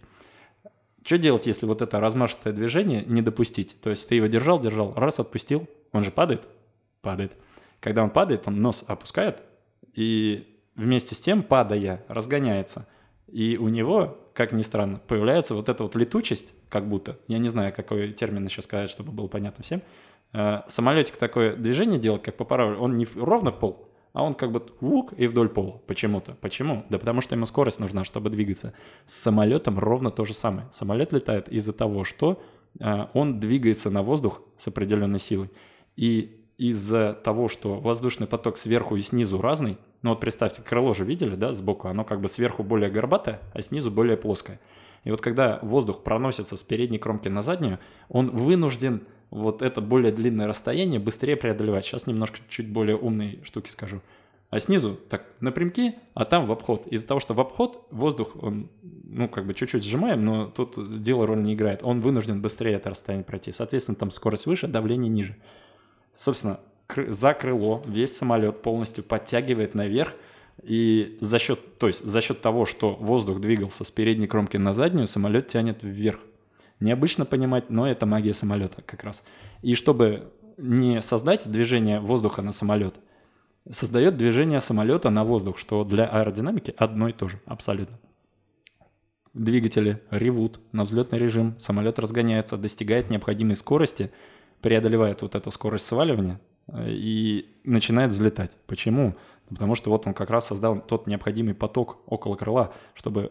Что делать, если вот это размашистое движение не допустить? То есть ты его держал, держал, раз отпустил, он же падает? Падает. Когда он падает, он нос опускает, и вместе с тем, падая, разгоняется. И у него, как ни странно, появляется вот эта вот летучесть, как будто, я не знаю, какой термин еще сказать, чтобы было понятно всем, Э, самолетик такое движение делает, как по параболе, он не ровно в пол, а он как бы ук и вдоль пола почему-то. Почему? Да потому что ему скорость нужна, чтобы двигаться. С самолетом ровно то же самое. Самолет летает из-за того, что э, он двигается на воздух с определенной силой. И из-за того, что воздушный поток сверху и снизу разный, ну вот представьте, крыло же видели, да, сбоку, оно как бы сверху более горбатое, а снизу более плоское. И вот когда воздух проносится с передней кромки на заднюю, он вынужден вот это более длинное расстояние быстрее преодолевать. Сейчас немножко чуть более умные штуки скажу. А снизу так напрямки, а там в обход. Из-за того, что в обход воздух, он, ну, как бы чуть-чуть сжимаем, но тут дело роль не играет. Он вынужден быстрее это расстояние пройти. Соответственно, там скорость выше, давление ниже. Собственно, за крыло весь самолет полностью подтягивает наверх, и за счет, то есть за счет того, что воздух двигался с передней кромки на заднюю, самолет тянет вверх необычно понимать, но это магия самолета как раз. И чтобы не создать движение воздуха на самолет, создает движение самолета на воздух, что для аэродинамики одно и то же, абсолютно. Двигатели ревут на взлетный режим, самолет разгоняется, достигает необходимой скорости, преодолевает вот эту скорость сваливания э, и начинает взлетать. Почему? Потому что вот он как раз создал тот необходимый поток около крыла, чтобы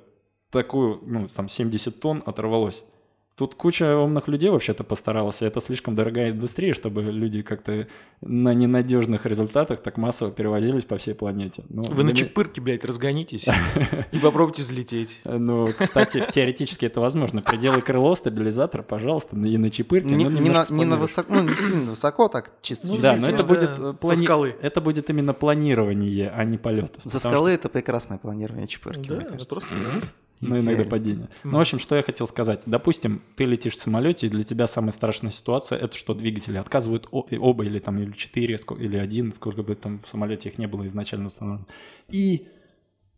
такую, ну, там 70 тонн оторвалось. Тут куча умных людей вообще-то постаралась, и это слишком дорогая индустрия, чтобы люди как-то на ненадежных результатах так массово перевозились по всей планете. Ну, Вы на чепырке, блядь, разгонитесь и попробуйте взлететь. Ну, кстати, теоретически это возможно. Пределы крыло, стабилизатор, пожалуйста, и на чепырке. Не, не, на, не на высоко, ну, не сильно высоко, так чисто. Ну, да, но это будет плани... со скалы. Это будет именно планирование, а не полет. За скалы это прекрасное планирование чепырки. Да, просто но иногда падение. Ну, в общем, что я хотел сказать. Допустим, ты летишь в самолете, и для тебя самая страшная ситуация это что двигатели отказывают оба или там или четыре, или один, сколько бы там в самолете их не было изначально установлено. И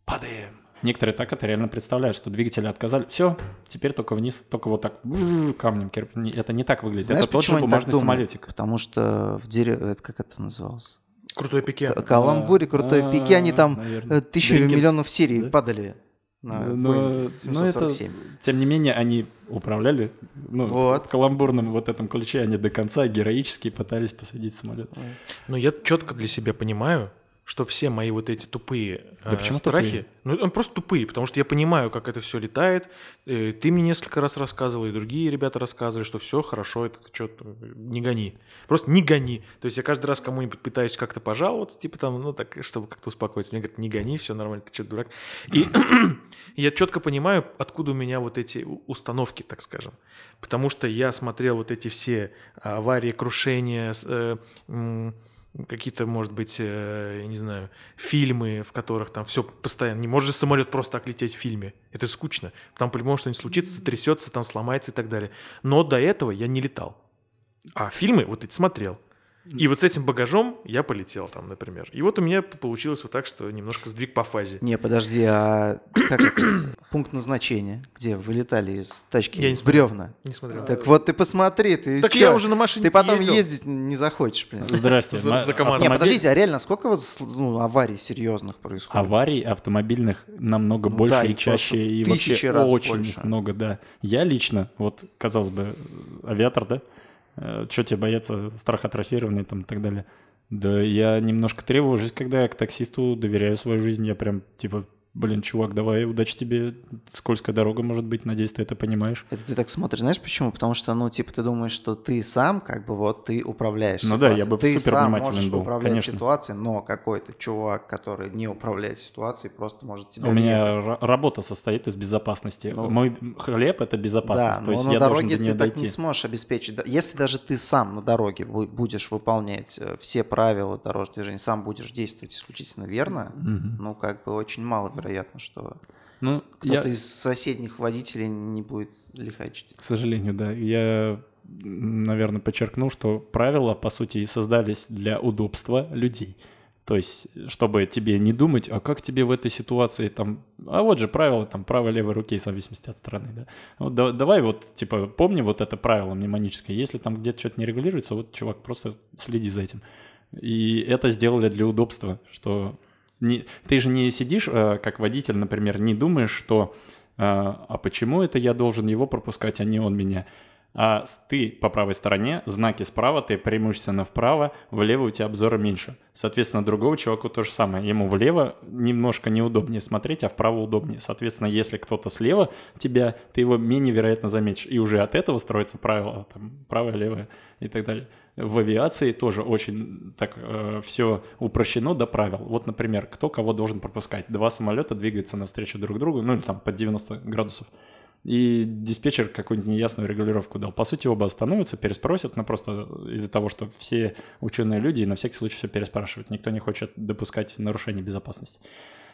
падаем. Некоторые так это реально представляют, что двигатели отказали. Все, теперь только вниз, только вот так камнем. Это не так выглядит. Знаешь, это тот же бумажный самолетик. Потому что в дереве, как это называлось? Крутой пике. Каламбуре, крутой пике, они там э, тысячу миллионов серий падали на но, но это, тем не менее, они управляли, ну, вот. в каламбурном вот этом ключе они до конца героически пытались посадить самолет. Но я четко для себя понимаю, что все мои вот эти тупые да э, почему страхи, тупые? ну он просто тупые, потому что я понимаю, как это все летает. Э, ты мне несколько раз рассказывал, и другие ребята рассказывали, что все хорошо, это что не гони, просто не гони. То есть я каждый раз кому-нибудь пытаюсь как-то пожаловаться, типа там, ну так, чтобы как-то успокоиться, мне говорят, не гони, все нормально, ты что дурак. И я четко понимаю, откуда у меня вот эти установки, так скажем, потому что я смотрел вот эти все аварии, крушения. Э, какие-то, может быть, э, я не знаю, фильмы, в которых там все постоянно. Не может же самолет просто так лететь в фильме. Это скучно. Там по-любому что-нибудь случится, трясется, там сломается и так далее. Но до этого я не летал. А фильмы вот эти смотрел. И вот с этим багажом я полетел там, например. И вот у меня получилось вот так, что немножко сдвиг по фазе. Не, подожди, а как это? Пункт назначения, где вы летали из тачки Я не с смотрел. бревна. Не смотрел. Так вот ты посмотри, ты Так чё? я уже на машине Ты потом ездил. ездить не захочешь, блин. Здрасте. За- за КамАЗом. Не, подождите, а реально сколько вот ну, аварий серьезных происходит? Аварий автомобильных намного Ну больше да, и и чаще, и тысячи вообще раз очень больше. много, да. Я лично, вот, казалось бы, авиатор, да? Что тебе бояться, страх атрофированный там и так далее. Да я немножко тревожусь, когда я к таксисту доверяю свою жизнь. Я прям, типа, блин, чувак, давай, удачи тебе. Скользкая дорога может быть, надеюсь, ты это понимаешь. Это ты так смотришь, знаешь почему? Потому что, ну, типа, ты думаешь, что ты сам, как бы, вот, ты управляешь Ну да, я ситуацией. бы Ты супер сам внимателен можешь был, управлять конечно. ситуацией, но какой-то чувак, который не управляет ситуацией, просто может тебя... У меня ра- работа состоит из безопасности. Ну, Мой хлеб — это безопасность. Да, То есть но я на должен дороге до ты нее так дойти. не сможешь обеспечить. Если даже ты сам на дороге бу- будешь выполнять э, все правила дорожного движения, сам будешь действовать исключительно верно, Мгм. ну, как бы очень маловероятно, что Ну, кто-то я, из соседних водителей не будет лихачить. К сожалению, да. Я, наверное, подчеркну, что правила, по сути, и создались для удобства людей. То есть, чтобы тебе не думать, а как тебе в этой ситуации там... А вот же правило там правой-левой руки в зависимости от страны, да. Вот да- давай вот, типа, помни вот это правило мнемоническое. Если там где-то что-то не регулируется, вот, чувак, просто следи за этим. И это сделали для удобства, что не, ты же не сидишь, э, как водитель, например, не думаешь, что э, а почему это я должен его пропускать, а не он меня? А ты по правой стороне, знаки справа, ты преимущественно вправо, влево у тебя обзора меньше. Соответственно, другого человеку то же самое. Ему влево немножко неудобнее смотреть, а вправо удобнее. Соответственно, если кто-то слева тебя, ты его менее вероятно заметишь. И уже от этого строится правило, там, правое, левое и так далее. В авиации тоже очень так все упрощено до правил. Вот, например, кто кого должен пропускать. Два самолета двигаются навстречу друг другу, ну или там под 90 градусов. И диспетчер какую-нибудь неясную регулировку дал. По сути, оба остановятся, переспросят, но просто из-за того, что все ученые люди на всякий случай все переспрашивают. Никто не хочет допускать нарушений безопасности.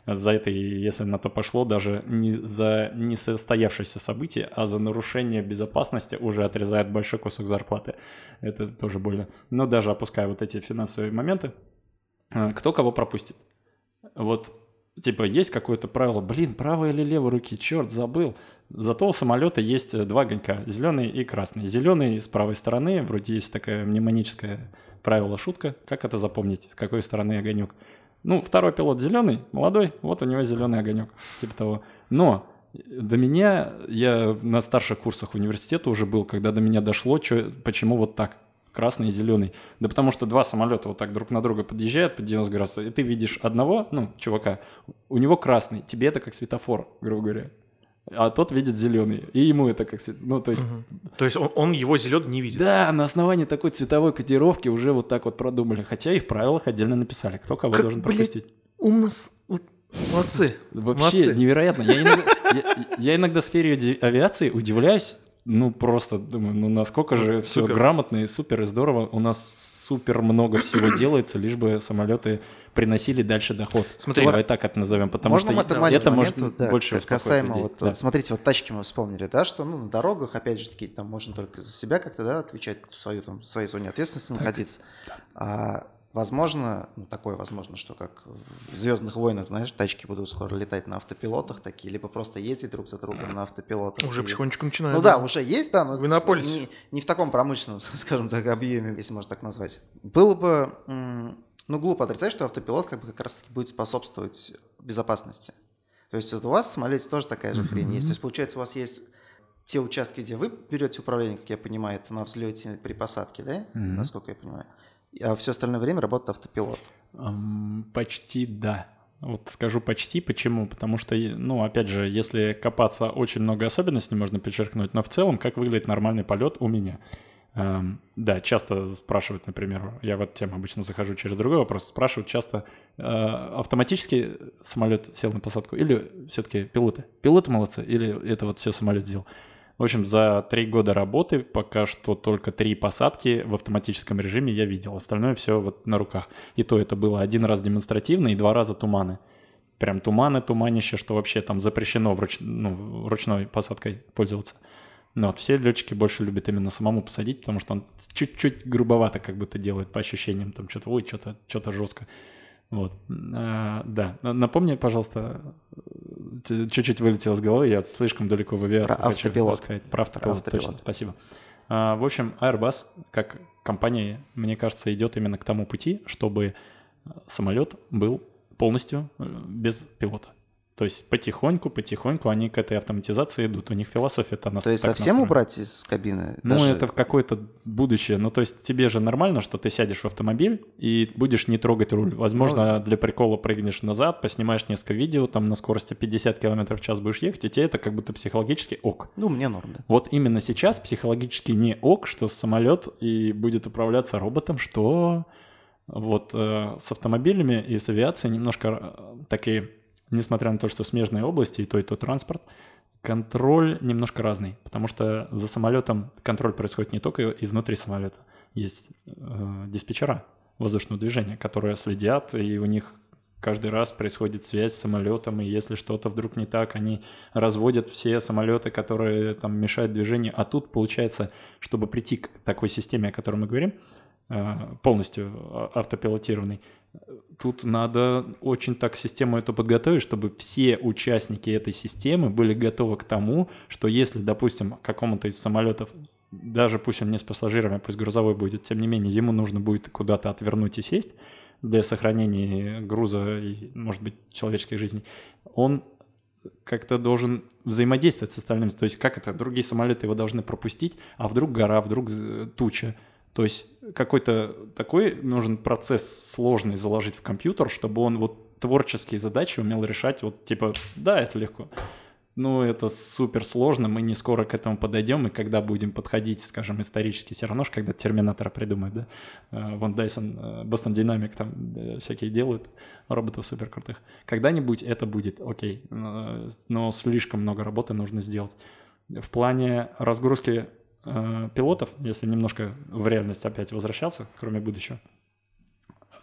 За это, если на то пошло, даже не за несостоявшееся событие, а за нарушение безопасности уже отрезает большой кусок зарплаты. Это тоже больно. Но даже опуская вот эти финансовые моменты, э, кто кого пропустит? Вот типа есть какое-то правило, блин, правой или левой руки, черт, забыл. Зато у самолета есть два огонька, зеленый и красный. Зеленый с правой стороны, вроде есть такая мнемоническое правило, шутка, как это запомнить, с какой стороны огонек. Ну, второй пилот зеленый, молодой, вот у него зеленый огонек, типа того. Но до меня, я на старших курсах университета уже был, когда до меня дошло, чё, почему вот так, красный и зеленый. Да потому что два самолета вот так друг на друга подъезжают под 90 градусов, и ты видишь одного, ну, чувака, у него красный, тебе это как светофор, грубо говоря. А тот видит зеленый, и ему это как свет... Ну, то есть... То есть он, он его зеленый не видит. Да, на основании такой цветовой котировки уже вот так вот продумали. Хотя и в правилах отдельно написали, кто кого Как, должен блядь, пропустить. Умно. с- вот Молодцы. Вообще Молодцы. невероятно. Я иногда, я, я иногда в сфере ави- авиации удивляюсь, ну просто думаю, ну насколько же все Супер. грамотно и супер и здорово. У нас супер много всего делается, лишь бы самолеты приносили дальше доход. Смотри, давай так это назовем, потому Можно что это, это, маленький может момент, да, больше касаемо людей. вот, Да. смотрите, вот тачки мы вспомнили, да, что ну на дорогах опять же таки там можно только за себя как-то да отвечать в свою там в своей зоне ответственности находиться. А, возможно, ну такое возможно, что как в Звездных войнах, знаешь, тачки будут скоро летать на автопилотах такие, либо просто ездить друг за другом на автопилотах. Уже И- потихонечку начинают. Ну да, уже есть, да, но В Иннополисе. не, не в таком промышленном, скажем так, объеме, если можно так назвать. Было бы, ну, глупо отрицать, что автопилот как бы как раз-таки будет способствовать безопасности. То есть вот у вас в самолете тоже такая же хрень есть. То есть получается у вас есть те участки, где вы берете управление, как я понимаю, это на взлете при посадке, да, насколько я понимаю. А все остальное время работает автопилот. Почти да. Вот скажу почти, почему? Потому что, ну, опять же, если копаться, очень много особенностей можно подчеркнуть, но в целом, как выглядит нормальный полет у меня? Эм, да, часто спрашивают, например, я в эту тему обычно захожу через другой вопрос, спрашивают часто, э, автоматически самолет сел на посадку или все-таки пилоты? Пилоты молодцы или это вот все самолет сделал? В общем, за три года работы пока что только три посадки в автоматическом режиме я видел. Остальное все вот на руках. И то это было один раз демонстративно и два раза туманы. Прям туманы, туманище, что вообще там запрещено вруч... ну, ручной посадкой пользоваться. Но вот все летчики больше любят именно самому посадить, потому что он чуть-чуть грубовато как будто делает по ощущениям, там что-то, ой, что-то что жестко. Вот, а, да. Напомни, пожалуйста, чуть-чуть вылетело с головы, я слишком далеко в авиации. Про автопилот. Сказать. Про автопилот, Про автопилот. точно, спасибо. А, в общем, Airbus, как компания, мне кажется, идет именно к тому пути, чтобы самолет был полностью э, без пилота. То есть потихоньку, потихоньку они к этой автоматизации идут. У них философия-то нас. То есть совсем настроена. убрать из кабины? Ну, Даже... это в какое-то будущее. Ну, то есть тебе же нормально, что ты сядешь в автомобиль и будешь не трогать руль. Возможно, ну, для прикола прыгнешь назад, поснимаешь несколько видео, там на скорости 50 км в час будешь ехать, и тебе это как будто психологически ок. Ну, мне норм, да. Вот именно сейчас психологически не ок, что самолет и будет управляться роботом, что вот э, с автомобилями и с авиацией немножко э, такие несмотря на то, что смежные области, и то, и то транспорт, контроль немножко разный, потому что за самолетом контроль происходит не только изнутри самолета. Есть э, диспетчера воздушного движения, которые следят, и у них каждый раз происходит связь с самолетом, и если что-то вдруг не так, они разводят все самолеты, которые там мешают движению. А тут, получается, чтобы прийти к такой системе, о которой мы говорим, э, полностью а, автопилотированный, тут надо очень так систему эту подготовить, чтобы все участники этой системы были готовы к тому, что если, допустим, какому-то из самолетов, даже пусть он не с пассажирами, а пусть грузовой будет, тем не менее, ему нужно будет куда-то отвернуть и сесть для сохранения груза и, может быть, человеческой жизни, он как-то должен взаимодействовать с остальными. То есть как это? Другие самолеты его должны пропустить, а вдруг гора, вдруг туча. То есть какой-то такой нужен процесс сложный заложить в компьютер, чтобы он вот творческие задачи умел решать вот типа, да, это легко. Ну, это супер сложно, мы не скоро к этому подойдем, и когда будем подходить, скажем, исторически, все равно, когда Терминатора придумают, да, э, Ван Дайсон, Бостон Динамик там всякие делают, роботов супер крутых. Когда-нибудь это будет, окей, но слишком много работы нужно сделать. В плане разгрузки э, пилотов, если немножко в реальность опять возвращаться, кроме будущего,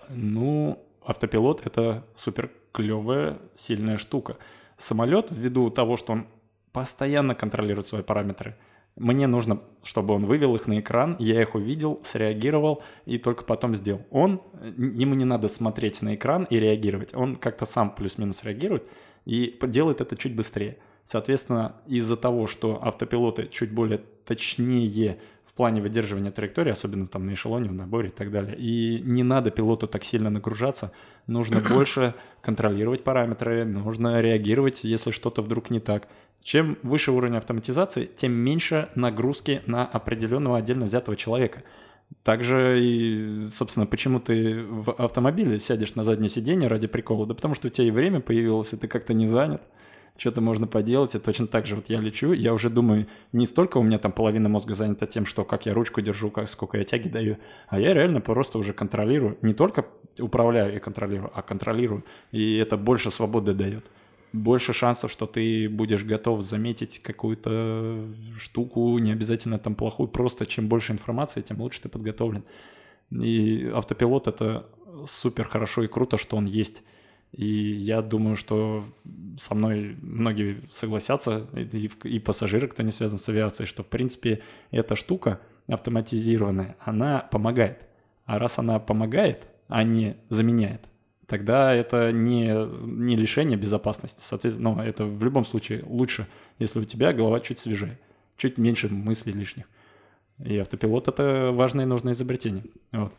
ну, автопилот — это супер клевая, сильная штука. Самолет, ввиду того, что он постоянно контролирует свои параметры, мне нужно, чтобы он вывел их на экран, я их увидел, среагировал и только потом сделал. Он, ему не надо смотреть на экран и реагировать. Он как-то сам плюс-минус реагирует и делает это чуть быстрее. Соответственно, из-за того, что автопилоты чуть более точнее в плане выдерживания траектории, особенно там на эшелоне, в наборе и так далее, и не надо пилоту так сильно нагружаться, нужно больше контролировать параметры, нужно реагировать, если что-то вдруг не так. Чем выше уровень автоматизации, тем меньше нагрузки на определенного отдельно взятого человека. Также и, собственно, почему ты в автомобиле сядешь на заднее сиденье ради прикола? Да потому что у тебя и время появилось, и ты как-то не занят что-то можно поделать, и точно так же вот я лечу, я уже думаю, не столько у меня там половина мозга занята тем, что как я ручку держу, как сколько я тяги даю, а я реально просто уже контролирую, не только управляю и контролирую, а контролирую, и это больше свободы дает. Больше шансов, что ты будешь готов заметить какую-то штуку, не обязательно там плохую, просто чем больше информации, тем лучше ты подготовлен. И автопилот это супер хорошо и круто, что он есть. И я думаю, что со мной многие согласятся, и, и пассажиры, кто не связан с авиацией, что, в принципе, эта штука автоматизированная, она помогает. А раз она помогает, а не заменяет, тогда это не, не лишение безопасности. Соответственно, ну, это в любом случае лучше, если у тебя голова чуть свежее, чуть меньше мыслей лишних. И автопилот — это важное и нужное изобретение. Вот.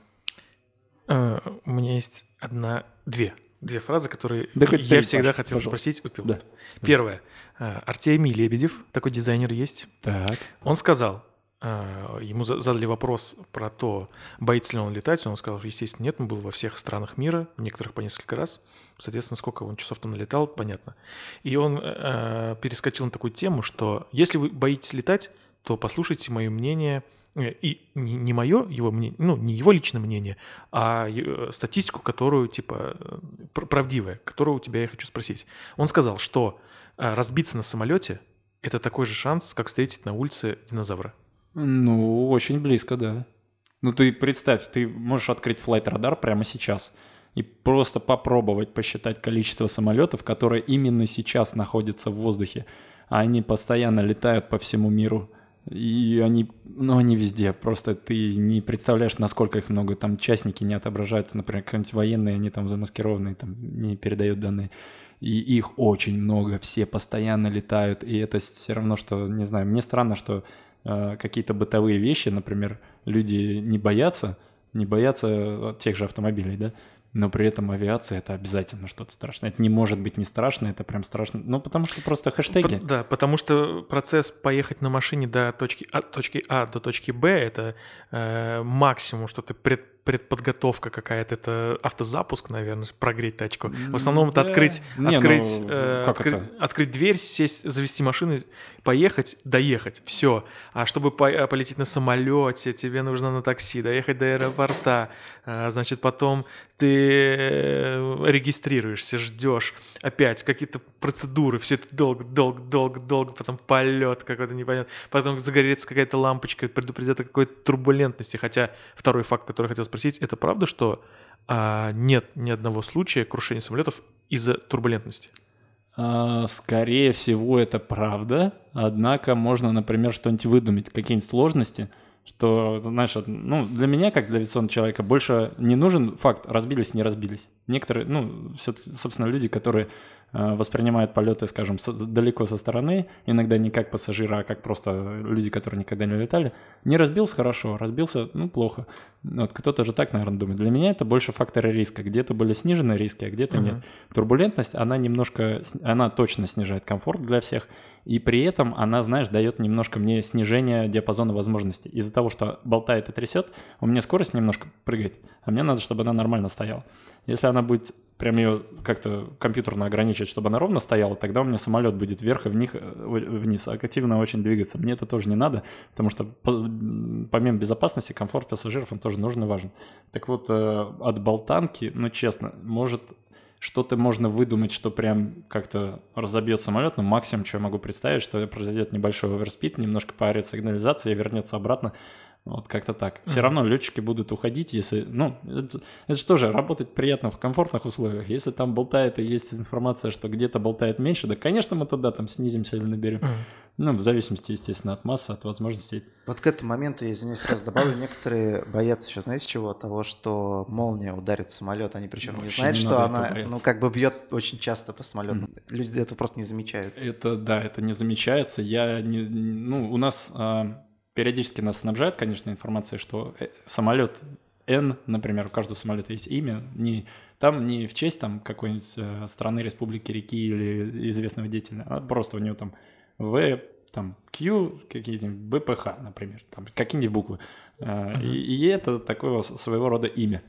А, у меня есть одна, две две фразы, которые да я всегда Паш, хотел пожалуйста. спросить у пилота. Да. Первое. А, Артемий Лебедев, такой дизайнер есть. Так. Он сказал, а, ему задали вопрос про то, боится ли он летать. Он сказал, что, естественно, нет, он был во всех странах мира, некоторых по несколько раз. Соответственно, сколько он часов там налетал, понятно. И он э, перескочил на такую тему, что если вы боитесь летать, то послушайте мое мнение – Э, и не, не мое его мнение, ну, не его личное мнение, а э, статистику, которую, типа, правдивая, которую у тебя я хочу спросить. Он сказал, что разбиться на самолете это такой же шанс, как встретить на улице динозавра. Ну, очень близко, да. Ну, ты представь, ты можешь открыть Radar прямо сейчас и просто попробовать посчитать количество самолетов, которые именно сейчас находятся в воздухе. А они постоянно летают по всему миру. И они, ну, они везде. Просто ты не представляешь, насколько их много. Там частники не отображаются. Например, какие-нибудь военные, они там замаскированные, там не передают данные. И их очень много, все постоянно летают. И это все равно, что, не знаю, мне странно, что э, какие-то бытовые вещи, например, люди не боятся, не боятся тех же автомобилей, да, но при этом авиация это обязательно что-то страшное. Это не может быть не страшно, это прям страшно. Ну, потому что просто хэштеги. П- да, потому что процесс поехать на машине до точки А, точки а до точки Б это э, максимум, что ты пред, предподготовка какая-то, это автозапуск, наверное, прогреть тачку. В основном это открыть, Не, открыть, ну, э, как откры- это? открыть дверь, сесть, завести машину, поехать, доехать, все. А чтобы по- э, полететь на самолете, тебе нужно на такси доехать до аэропорта, А, значит, потом ты э, регистрируешься, ждешь, опять какие-то процедуры, все это долго, долго, долго, долго, потом полет какой-то непонятный, потом загорится какая-то лампочка, предупредит о какой-то турбулентности. Хотя второй факт, который хотел спросить, это правда, что а, нет ни одного случая крушения самолетов из-за турбулентности? А, Скорее всего, это правда. Однако можно, например, что-нибудь выдумать, какие-нибудь сложности, что, знаешь, ну, для меня, как для авиационного человека, больше не нужен факт, разбились, не разбились. Некоторые, ну, все, собственно, люди, которые воспринимают полеты, скажем, со- далеко со стороны, иногда не как пассажира, а как просто люди, которые никогда не летали, не разбился хорошо, разбился, ну, плохо. Вот кто-то же так, наверное, думает. Для меня это больше факторы риска. Где-то были снижены риски, а где-то нет. Турбулентность, она немножко, она точно снижает комфорт для всех, и при этом она, знаешь, дает немножко мне снижение диапазона возможностей. Из-за того, что болтает и трясет, у меня скорость немножко прыгает, а мне надо, чтобы она нормально стояла. Если она будет прям ее как-то компьютерно ограничить, чтобы она ровно стояла, тогда у меня самолет будет вверх и вниз, вниз активно очень двигаться. Мне это тоже не надо, потому что по- помимо безопасности, комфорт пассажиров, он тоже нужен и важен. Так вот, э, от болтанки, ну честно, может что-то можно выдумать, что прям как-то разобьет самолет, но максимум, что я могу представить, что произойдет небольшой оверспид, немножко поорет сигнализация вернется обратно. Вот как-то так. Все равно летчики будут уходить, если... Ну, это, это же тоже работать приятно в комфортных условиях. Если там болтает и есть информация, что где-то болтает меньше, да, конечно, мы туда там снизимся или наберем. Ну, в зависимости, естественно, от массы, от возможностей. Вот к этому моменту, я извиняюсь, сразу добавлю, некоторые боятся сейчас, знаете чего? Того, что молния ударит в самолет, они причем не Вообще знают, не что она, бояться. ну, как бы бьет очень часто по самолету. Люди этого просто не замечают. Это, да, это не замечается. Я не, ну, у нас а, периодически нас снабжают, конечно, информацией, что э, самолет N, например, у каждого самолета есть имя, не там не в честь там какой-нибудь э, страны, республики, реки или известного деятеля, а просто у него там В, там Q, какие-нибудь БПХ, например, там какие-нибудь буквы. Э, и, и это такое своего рода имя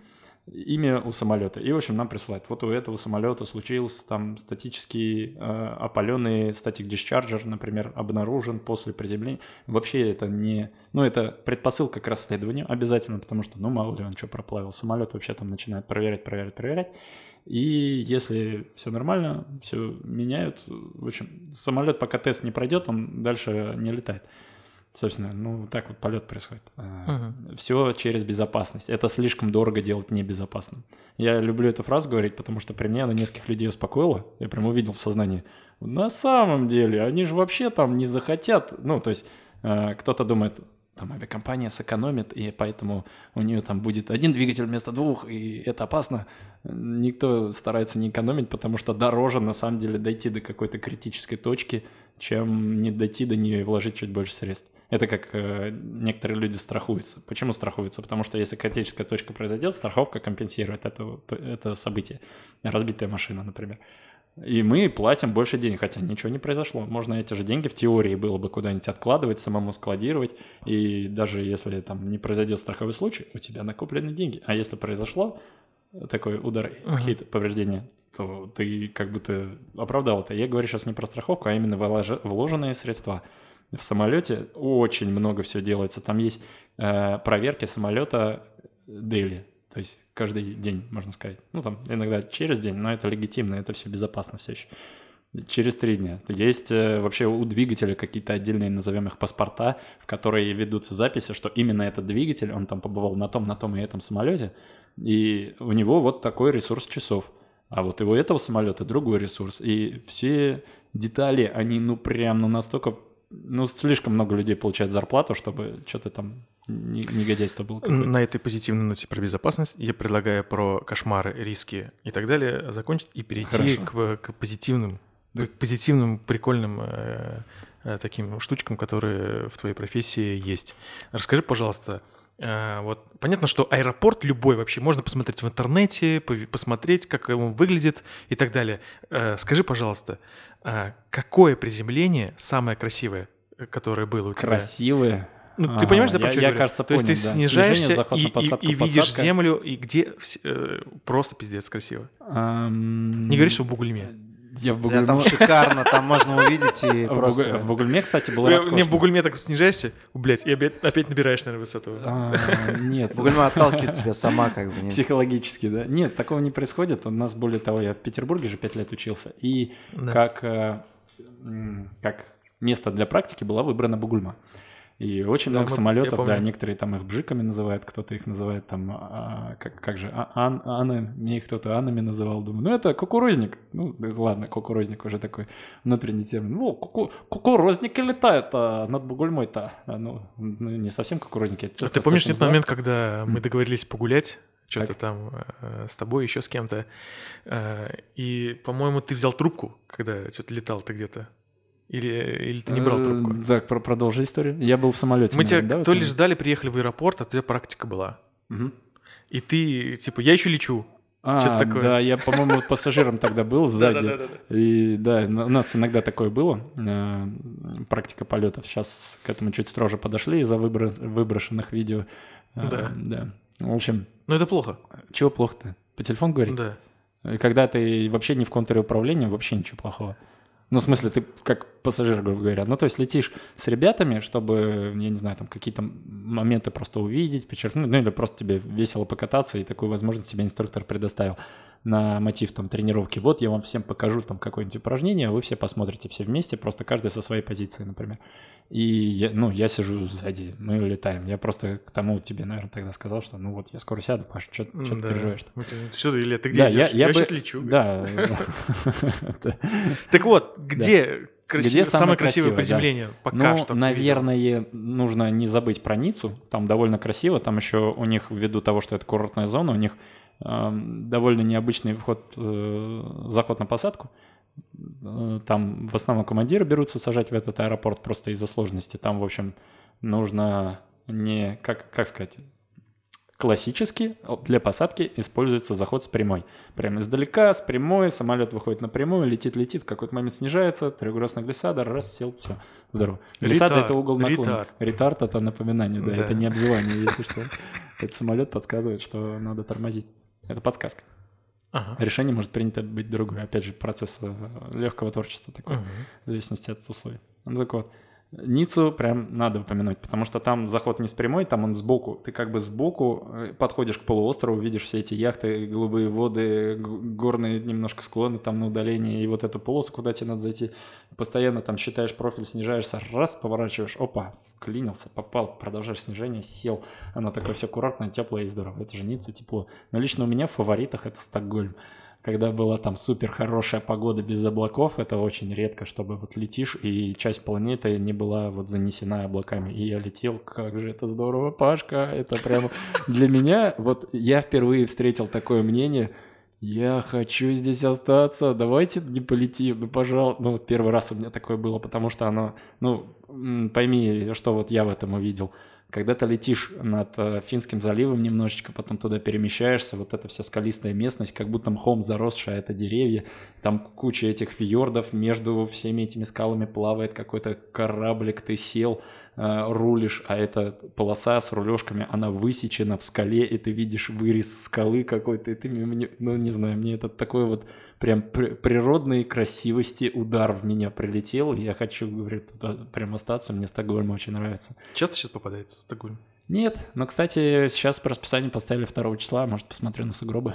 имя у самолета. И, в общем, нам присылают. Вот у этого самолета случился там статический э, опаленный статик дисчарджер, например, обнаружен после приземления. Вообще это не... Ну, это предпосылка к расследованию обязательно, потому что, ну, мало ли он что проплавил. Самолет вообще там начинает проверять, проверять, проверять. И если все нормально, все меняют. В общем, самолет, пока тест не пройдет, он дальше не летает. Собственно, ну так вот полет происходит. Все через безопасность. Это слишком дорого делать небезопасным. Я люблю эту фразу говорить, потому что при мне она нескольких людей успокоила. Я прям увидел в сознании. На самом деле, они же вообще там не захотят. Ну, то есть э, кто-то думает, там авиакомпания сэкономит, и поэтому у нее там будет один двигатель вместо двух, и это опасно. Никто старается не экономить, потому что дороже на самом деле дойти до какой-то критической точки, чем не дойти до нее и вложить чуть больше средств. Это как э, некоторые люди страхуются. Почему страхуются? Потому что если критическая точка произойдет, страховка компенсирует это, это событие. Разбитая машина, например. И мы платим больше денег, хотя ничего не произошло. Можно эти же деньги в теории было бы куда-нибудь откладывать, самому складировать. И даже если там не произойдет страховой случай, у тебя накоплены деньги. А если произошло такой удар, Ага. какие-то повреждения, то ты как будто оправдал это. Я говорю сейчас не про страховку, а именно вложенные средства. В самолете очень много всего делается. Там есть э, проверки самолета daily, то есть каждый день, можно сказать. Ну, там иногда через день, но это легитимно, это все безопасно все еще. Через три дня. Есть э, вообще у двигателя какие-то отдельные, назовем их, паспорта, в которые ведутся записи, что именно этот двигатель, он там побывал на том, на том и этом самолете, и у него вот такой ресурс часов. А вот у этого самолета другой ресурс. И все детали, они ну прям ну настолько ну, слишком много людей получает зарплату, чтобы что-то там негодяйство было. Какое-то. На этой позитивной ноте про безопасность я предлагаю про кошмары, риски и так далее закончить и перейти к, к позитивным, да. к позитивным, прикольным э, э, таким штучкам, которые в твоей профессии есть. Расскажи, пожалуйста, вот понятно, что аэропорт любой вообще можно посмотреть в интернете, посмотреть, как он выглядит и так далее. Э, скажи, пожалуйста, э, какое приземление самое красивое, которое было у тебя? Красивое? Ну, ты понимаешь, за я, я, кажется, То понял, есть ты да. снижаешься Снижение, заход и, на посадку, и, и видишь посадка. землю, и где э, просто пиздец красиво. Ам, Не говоришь, что в Бугульме. Я в Да, Бугульме... там шикарно, там можно увидеть и просто... в Бугульме, кстати, было Не, роскошно. в Бугульме так снижаешься, блядь, и опять, набираешь, наверное, высоту. А, Нет, Бугульма отталкивает тебя сама как бы. Психологически, да. Нет, такого не происходит. У нас, более того, я в Петербурге же пять лет учился. И как, э, как место для практики была выбрана Бугульма. И очень Да, много мы- самолетов, да, некоторые там их бжиками называют, кто-то их называет там, а, как, как же, а, ан, аны, мне их кто-то анами называл, думаю, ну это кукурузник. Ну да ладно, кукурузник уже такой внутренний термин. Ну, куку- кукурузники летают а над Бугульмой-то. А, ну, ну, не совсем кукурузники. это А ты помнишь тот момент, когда мы договорились погулять, что-то там э, с тобой, еще с кем-то, э, и, по-моему, ты взял трубку, когда что-то летал ты где-то? Или, или ты не брал Э, трубку? Так, про- продолжи историю. Я был в самолете. Мы тебя да, то ли ждали, приехали в аэропорт, а у тебя практика была. И ты, типа, я еще лечу. А, Чё-то такое. да, я, по-моему, пассажиром тогда был сзади. Да-да-да-да. И да, у нас иногда такое было, э, практика полетов. Сейчас к этому чуть строже подошли из-за выбро- выброшенных видео. Э, Да. Да. В общем, Но это плохо. чего плохо-то? По телефону говорить? Да. Когда ты вообще не в контуре управления, вообще ничего плохого. Ну, в смысле, ты как пассажир, грубо говоря. Ну, то есть летишь с ребятами, чтобы, я не знаю, там какие-то моменты просто увидеть, подчеркнуть, ну, или просто тебе весело покататься, и такую возможность тебе инструктор предоставил на мотив там тренировки. Вот я вам всем покажу там какое-нибудь упражнение, вы все посмотрите все вместе, просто каждый со своей позиции, например. И я, ну, я сижу сзади, мы летаем. Я просто к тому тебе, наверное, тогда сказал, что ну вот я скоро сяду, Паша, что ты Да. переживаешь-то? Вот, Что ты, Илья, ты где Да, я, идёшь? я бы... лечу. Да. Так вот, где, краси- Где самое, самое красивое красивое, да. приземление? Пока ну, что. наверное, нужно не забыть про Ниццу. Там довольно красиво. Там еще у них, ввиду того, что это курортная зона, у них довольно необычный вход, э, заход на посадку. Э, Там в основном командиры берутся сажать в этот аэропорт просто из-за сложности. Там, в общем, нужно не, как, как сказать, классически для посадки используется заход с прямой. Прямо издалека, с прямой, самолет выходит на прямую, летит, летит, в какой-то момент снижается, трехградусная глиссада, раз, сел, все, здорово. Глиссада — это угол наклона. ретард. Ретард — это напоминание, да, Да. это не обзывание, если что. Этот самолет подсказывает, что надо тормозить. Это подсказка. Ага. Решение может принято быть другое. Опять же, процесс э, легкого творчества такой Мгм. в зависимости от условий. Ну так вот, Ниццу прям надо упомянуть, потому что там заход не с прямой, там он сбоку. Ты как бы сбоку э, подходишь к полуострову, видишь все эти яхты, голубые воды, горные немножко склоны там на удалении, и вот эту полосу, куда тебе надо зайти. Постоянно там считаешь профиль, снижаешься, раз, поворачиваешь, опа, вклинился, попал, продолжаешь снижение, сел. Оно такое все аккуратное, теплое и здорово. Это же Ницца, тепло. Но лично у меня в фаворитах это Стокгольм когда была там супер хорошая погода без облаков, это очень редко, чтобы вот летишь, и часть планеты не была вот занесена облаками. И я летел, как же это здорово, Пашка, это прямо для меня, вот я впервые встретил такое мнение, я хочу здесь остаться, давайте не полетим, ну, пожалуйста. Ну, вот первый раз у меня такое было, потому что оно, ну, пойми, что вот я в этом увидел. Когда ты летишь над э, Финским заливом немножечко, потом туда перемещаешься, вот эта вся скалистая местность, как будто мхом заросшая, это деревья, там куча этих фьордов, между всеми этими скалами плавает какой-то кораблик, ты сел, э, рулишь, а эта полоса с рулежками, она высечена в скале, и ты видишь вырез скалы какой-то, и ты, ну, не знаю, мне это такой вот прям при- природной красивости удар в меня прилетел, я хочу, говорит, туда прям остаться, мне Стокгольм очень нравится. Часто сейчас попадается Стокгольм? Нет, но, кстати, сейчас по расписанию поставили 2 числа, может, посмотрю на сугробы.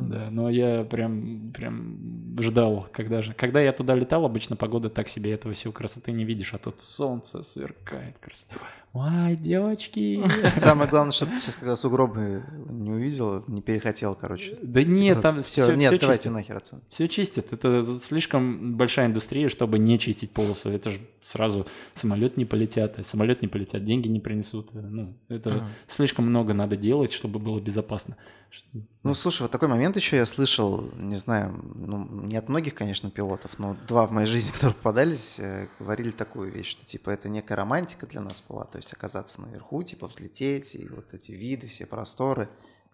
Да, но я прям, прям ждал, когда же. Когда я туда летал, обычно погода так себе, этого всего красоты не видишь, а тут солнце сверкает красиво. Ой, девочки. Самое главное, что ты сейчас, когда сугробы не увидел, не перехотел, короче. Да нет, там все, все, нет, все давайте чистят. нахер отсюда. Все чистят. Это слишком большая индустрия, чтобы не чистить полосу. Это же сразу самолет не полетят, а самолет не полетят, деньги не принесут. Ну, это Ага. слишком много надо делать, чтобы было безопасно. Ну, слушай, вот такой момент еще я слышал, не знаю, ну, не от многих, конечно, пилотов, но два в моей жизни, которые попадались, э, говорили такую вещь, что, типа, это некая романтика для нас была, то есть оказаться наверху, типа, взлететь, и вот эти виды, все просторы.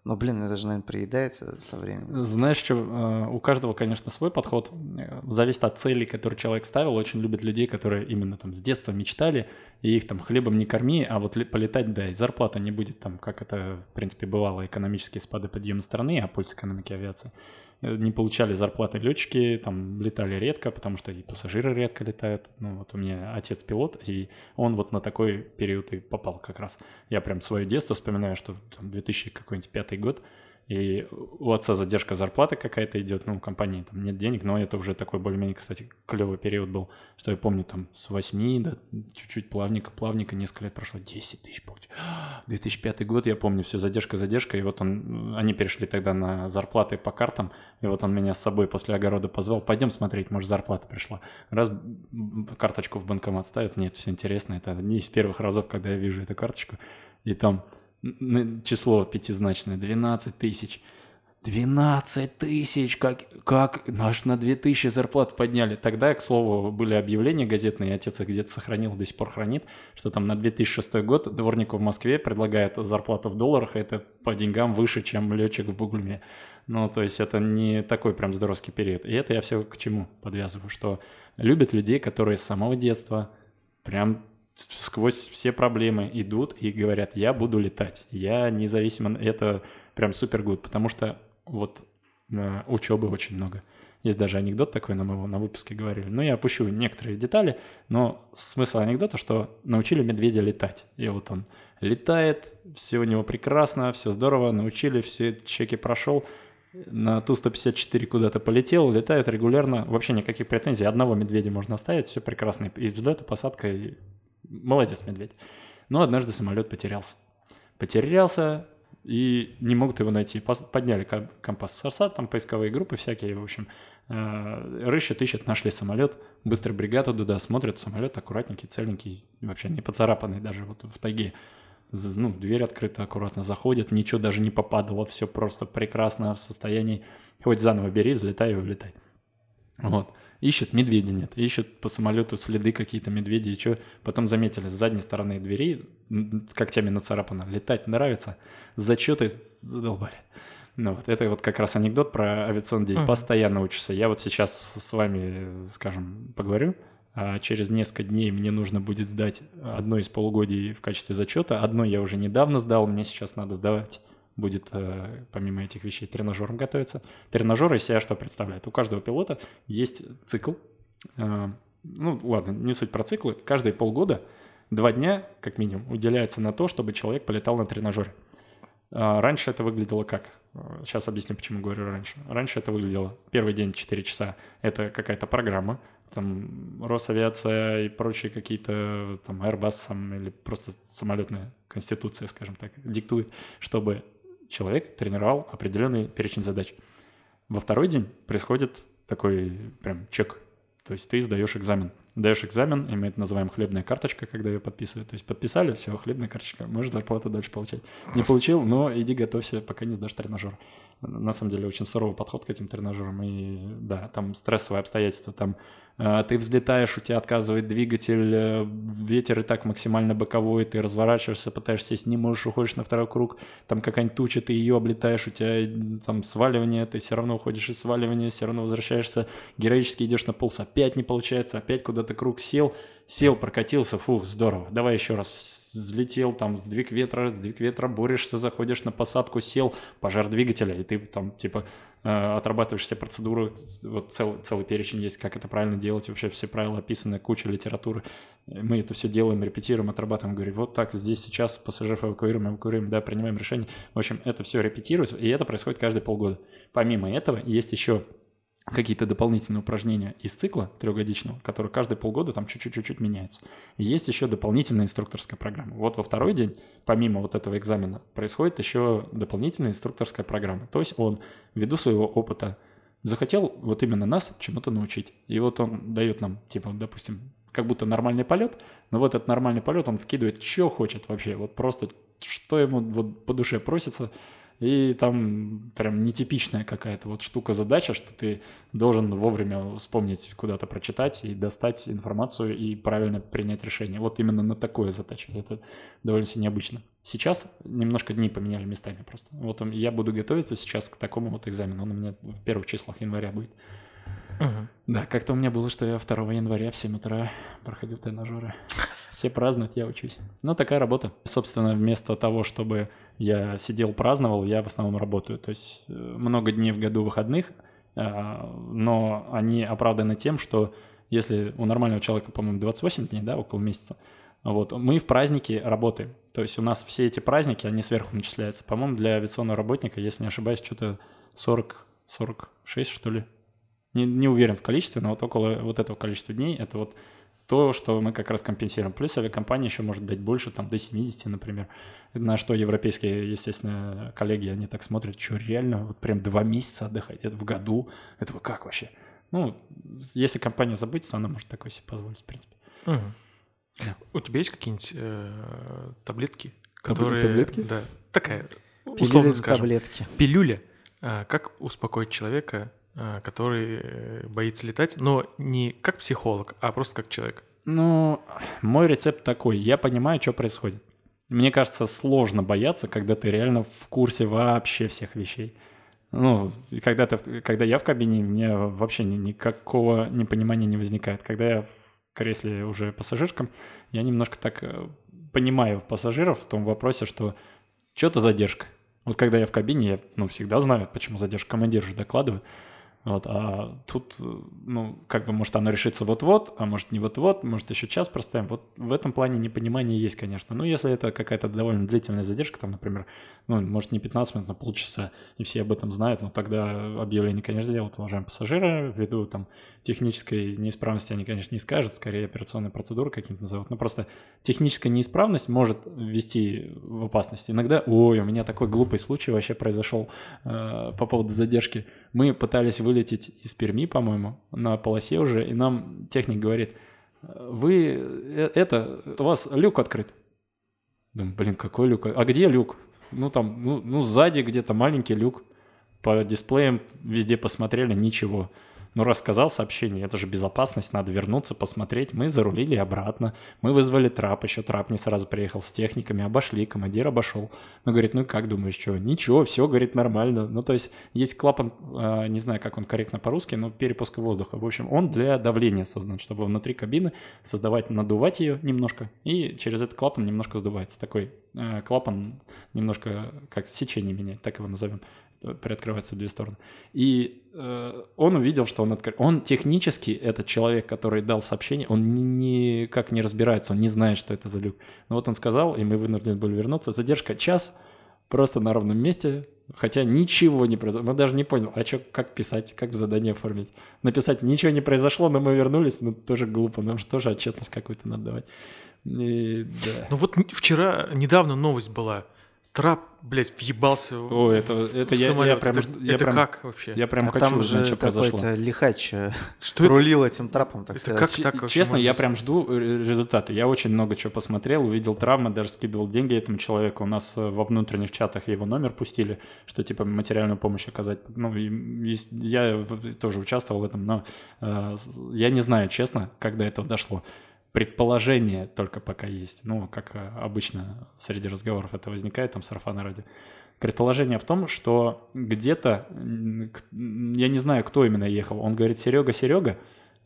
Но, блин, это же, наверное, приедается со временем. Знаешь, что э, у каждого, конечно, свой подход. Э, Зависит от целей, которые человек ставил. Очень любят людей, которые именно там с детства мечтали, и их там хлебом не корми, а вот полетать, да, и зарплата не будет там, как это, в принципе, бывало, экономические спады подъема страны, а пульс экономики авиации. Э, Не получали зарплаты летчики, там летали редко, потому что и пассажиры редко летают. Ну вот у меня отец пилот, и он вот на такой период и попал как раз. Я прям свое детство вспоминаю, что там 2000 какой-нибудь пятый год, и у отца задержка зарплаты какая-то идет, ну, компании там нет денег, но это уже такой более-менее, кстати, клевый период был, что я помню там с 8 до чуть-чуть плавненько, плавненько, несколько лет прошло, 10 тысяч получил. 2005 год, я помню, все задержка, задержка, и вот он, они перешли тогда на зарплаты по картам, и вот он меня с собой после огорода позвал, пойдем смотреть, может, зарплата пришла. Раз карточку в банкомат ставят, нет, все интересно, это одни из первых разов, когда я вижу эту карточку, и там число пятизначное, 12 тысяч. 12 тысяч, как, как наш на 2000 зарплат подняли. Тогда, к слову, были объявления газетные, отец их где-то сохранил, до сих пор хранит, что там на 2006 год дворнику в Москве предлагают зарплату в долларах, и это по деньгам выше, чем летчик в Бугульме. Ну, то есть это не такой прям здоровский период. И это я все к чему подвязываю, что любят людей, которые с самого детства прям сквозь все проблемы идут и говорят, я буду летать, я независимо, это прям супер гуд, потому что вот э, учебы очень много. Есть даже анекдот такой, нам его на выпуске говорили. Но я опущу некоторые детали, но смысл анекдота, что научили медведя летать. И вот он летает, все у него прекрасно, все здорово, научили, все чеки прошел, на Ту-154 куда-то полетел, летает регулярно, вообще никаких претензий, одного медведя можно оставить, все прекрасно, и взлет, и посадка, и молодец медведь. Но однажды самолет потерялся. Потерялся, и не могут его найти. Подняли компас Сарсат, там поисковые группы всякие, в общем, э, рыщут, ищут, нашли самолет, быстро бригаду туда смотрят, самолет аккуратненький, целенький, вообще не поцарапанный даже вот в тайге. Ну, дверь открыта, аккуратно заходит, ничего даже не попадало, все просто прекрасно в состоянии. Хоть заново бери, взлетай и улетай. Вот. Ищут, медведя нет. Ищут по самолету следы какие-то медведи и что. Потом заметили с задней стороны двери, когтями нацарапано. Летать нравится. Зачеты задолбали. Ну вот, это вот как раз анекдот про авиационный день. Постоянно учишься. Я вот сейчас с вами, скажем, поговорю. А через несколько дней мне нужно будет сдать одно из полугодий в качестве зачета. Одно я уже недавно сдал, мне сейчас надо сдавать будет э, помимо этих вещей тренажером готовиться. Тренажер из себя что представляет? У каждого пилота есть цикл. Э, ну, ладно, не суть про циклы. Каждые полгода два дня, как минимум, уделяется на то, чтобы человек полетал на тренажере. А, Раньше это выглядело как? Сейчас объясню, почему говорю раньше. Раньше это выглядело первый день 4 часа. Это какая-то программа, там Росавиация и прочие какие-то там Airbus или просто самолетная конституция, скажем так, диктует, чтобы человек тренировал определенный перечень задач. Во второй день происходит такой прям чек. То есть ты сдаешь экзамен. Даешь экзамен, и мы это называем хлебная карточка, когда ее подписывают. То есть подписали, все, хлебная карточка, можешь зарплату дальше получать. Не получил, но иди готовься, пока не сдашь тренажер. На самом деле очень суровый подход к этим тренажерам. И да, там стрессовые обстоятельства. Там э, ты взлетаешь, у тебя отказывает двигатель, э, ветер и так максимально боковой, ты разворачиваешься, пытаешься сесть, не можешь, уходишь на второй круг, там какая-нибудь туча, ты ее облетаешь, у тебя м, там сваливание, ты все равно уходишь из сваливания, все равно возвращаешься, героически идешь на полос, опять не получается, опять куда-то круг сел, сел, прокатился, фух, здорово, давай еще раз, взлетел, там, сдвиг ветра, сдвиг ветра, борешься, заходишь на посадку, сел, пожар двигателя, и ты там, типа, э, отрабатываешь все процедуры, вот цел, целый перечень есть, как это правильно делать, вообще все правила описаны, куча литературы. Мы это все делаем, репетируем, отрабатываем, говорим, вот так, здесь сейчас пассажиров эвакуируем, эвакуируем, да, принимаем решение. В общем, это все репетируется, и это происходит каждые полгода. Помимо этого, есть еще какие-то дополнительные упражнения из цикла трехгодичного, который каждые полгода там чуть-чуть меняется. И есть еще дополнительная инструкторская программа. Вот во второй день, помимо вот этого экзамена, происходит еще дополнительная инструкторская программа. То есть он, ввиду своего опыта, захотел вот именно нас чему-то научить. И вот он дает нам, типа, допустим, как будто нормальный полет, но вот этот нормальный полет он вкидывает, что хочет вообще, вот просто что ему вот по душе просится – и там прям нетипичная какая-то вот штука-задача, что ты должен вовремя вспомнить, куда-то прочитать и достать информацию и правильно принять решение. Вот именно на такое задача. Это довольно все необычно. Сейчас немножко дни поменяли местами просто. Вот я буду готовиться сейчас к такому вот экзамену. Он у меня в первых числах января будет. Угу. Да, как-то у меня было, что я 2 января в 7 утра проходил тренажеры. Все празднуют, я учусь. Ну, такая работа. Собственно, вместо того, чтобы я сидел, праздновал, я в основном работаю. То есть э, много дней в году выходных, а, но они оправданы тем, что если у нормального человека, по-моему, 28 дней, да, около месяца, вот, мы в праздники работаем. То есть у нас все эти праздники, они сверху начисляются. По-моему, для авиационного работника, если не ошибаюсь, что-то 40, 46, что ли, не, не уверен в количестве, но вот около вот этого количества дней это вот то, что мы как раз компенсируем. Плюс авиакомпания еще может дать больше, там до 70, например. На что европейские, естественно, коллеги, они так смотрят, что реально, вот прям два месяца отдыхать, это в году, это как вообще? Ну, если компания заботится, она может такое себе позволить, в принципе. Угу. Да. У тебя есть какие-нибудь э, таблетки, которые... Таблетки? Да, такая, условно Пилюли скажем. таблетки. Пилюля. А, как успокоить человека, который э, боится летать, но не как психолог, а просто как человек. Ну, мой рецепт такой. Я понимаю, что происходит. Мне кажется, сложно бояться, когда ты реально в курсе вообще всех вещей. Ну, когда, ты, когда я в кабине, у меня вообще ни, никакого непонимания не возникает. Когда я в кресле уже пассажирском, я немножко так э, понимаю пассажиров в том вопросе, что что-то задержка. Вот когда я в кабине, я ну, всегда знаю, почему задержка. Командир же докладывает. Вот, а тут, ну, как бы, может, оно решится вот-вот, а может, не вот-вот, может, еще час проставим. Вот в этом плане непонимание есть, конечно. Ну, если это какая-то довольно длительная задержка, там, например, ну, может, не 15 минут, но полчаса, и все об этом знают, но тогда объявление, конечно, делают, уважаемые пассажиры, ввиду там технической неисправности они, конечно, не скажут, скорее операционные процедуры каким-то назовут. Но просто техническая неисправность может ввести в опасность. Иногда, ой, у меня такой глупый случай вообще произошел э, по поводу задержки. Мы пытались вылететь из Перми, по-моему, на полосе уже, и нам техник говорит, вы, э, это, у вас люк открыт. Думаю, блин, какой люк? А где люк? Ну, там, ну, ну сзади где-то маленький люк. По дисплеям везде посмотрели, ничего. Ну, рассказал сообщение, это же безопасность, надо вернуться, посмотреть. Мы зарулили обратно, мы вызвали трап, еще трап не сразу приехал с техниками, обошли, командир обошел. Ну, говорит, ну как думаешь, что? Ничего, все, говорит, нормально. Ну, то есть есть клапан, э, не знаю, как он корректно по-русски, но перепуска воздуха. В общем, он для давления создан, чтобы внутри кабины создавать, надувать ее немножко, и через этот клапан немножко сдувается. Такой э, клапан немножко как сечение меняет, так его назовем приоткрывается в две стороны. И э, он увидел, что он открыл. Он технически, этот человек, который дал сообщение, он ни, никак не разбирается, он не знает, что это за люк. Но вот он сказал, и мы вынуждены были вернуться. Задержка час, просто на ровном месте, хотя ничего не произошло. Мы даже не поняли, а что, как писать, как задание оформить. Написать ничего не произошло, но мы вернулись, но тоже глупо, нам же тоже отчетность какую-то надо давать. И, да. Ну вот вчера, недавно новость была – трап, блядь, въебался О, это, это в я, самолет. я прям, это, я это прям, как вообще? Я прям А хочу там узнать, же что произошло. какой-то лихач э, Что это? рулил этим трапом, так Это сказать. как так вообще Честно, я быть? прям жду э, результаты. Я очень много чего посмотрел, увидел травмы, даже скидывал деньги этому человеку. У нас э, во внутренних чатах его номер пустили, что типа материальную помощь оказать. Ну, я тоже участвовал в этом, но э, я не знаю, честно, как до этого дошло. Предположение только пока есть. Ну, как э, обычно среди разговоров это возникает, там сарафаны радио. Предположение в том, что где-то, я не знаю, кто именно ехал, он говорит «Серега, Серега»,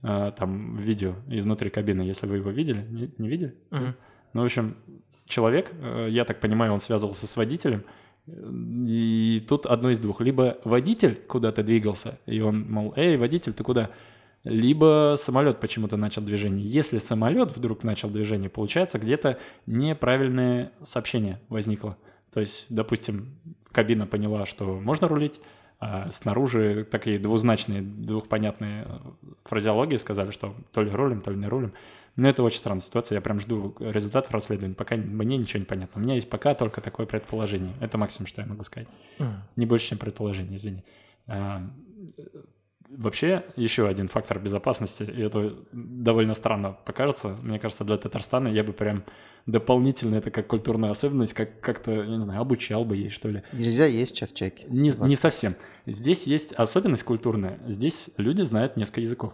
э, там видео изнутри кабины, если вы его видели, не, не видели? Мгм. Ну, в общем, человек, э, я так понимаю, он связывался с водителем, И тут одно из двух. Либо водитель куда-то двигался, и он, мол, эй, водитель, ты куда? Либо самолет почему-то начал движение. Если самолет вдруг начал движение, получается, где-то неправильное сообщение возникло. То есть, допустим, кабина поняла, что можно рулить, а снаружи такие двузначные, двухпонятные фразеологии сказали, что то ли рулим, то ли не рулим. Но это очень странная ситуация, я прям жду результатов расследования, пока мне ничего не понятно. У меня есть пока только такое предположение. Это максимум, что я могу сказать. Mm. Не больше, чем предположение, извини. Вообще, еще один фактор безопасности, и это довольно странно покажется, мне кажется, для Татарстана я бы прям дополнительно это как культурная особенность, как как-то, я не знаю, обучал бы ей, что ли. Нельзя есть чак-чаки. Не, не совсем. Здесь есть особенность культурная. Здесь люди знают несколько языков.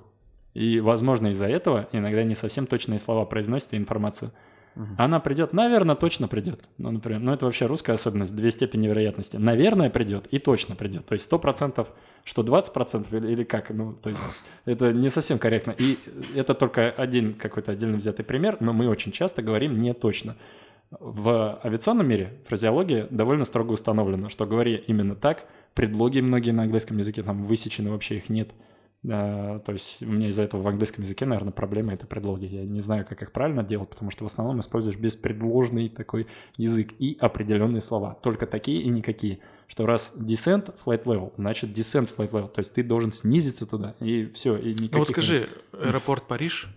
И, возможно, из-за этого иногда не совсем точные слова произносят и информацию. Угу. Она придет, наверное, точно придет. Ну, например, ну это вообще русская особенность, две степени вероятности. Наверное, придет и точно придет. То есть сто процентов, что 20 процентов или, или как. Ну, то есть это не совсем корректно. И это только один какой-то отдельно взятый пример, но мы очень часто говорим не точно. В авиационном мире фразеология довольно строго установлена, что говори именно так, предлоги многие на английском языке там высечены, вообще их нет. Uh, то есть у меня из-за этого в английском языке, наверное, проблема — это предлоги. Я не знаю, как их правильно делать, потому что в основном используешь беспредложный такой язык и определенные слова. Только такие и никакие. Что раз descent flight level, значит descent flight level. То есть ты должен снизиться туда, и все. И никаких... Ну вот скажи, аэропорт Париж,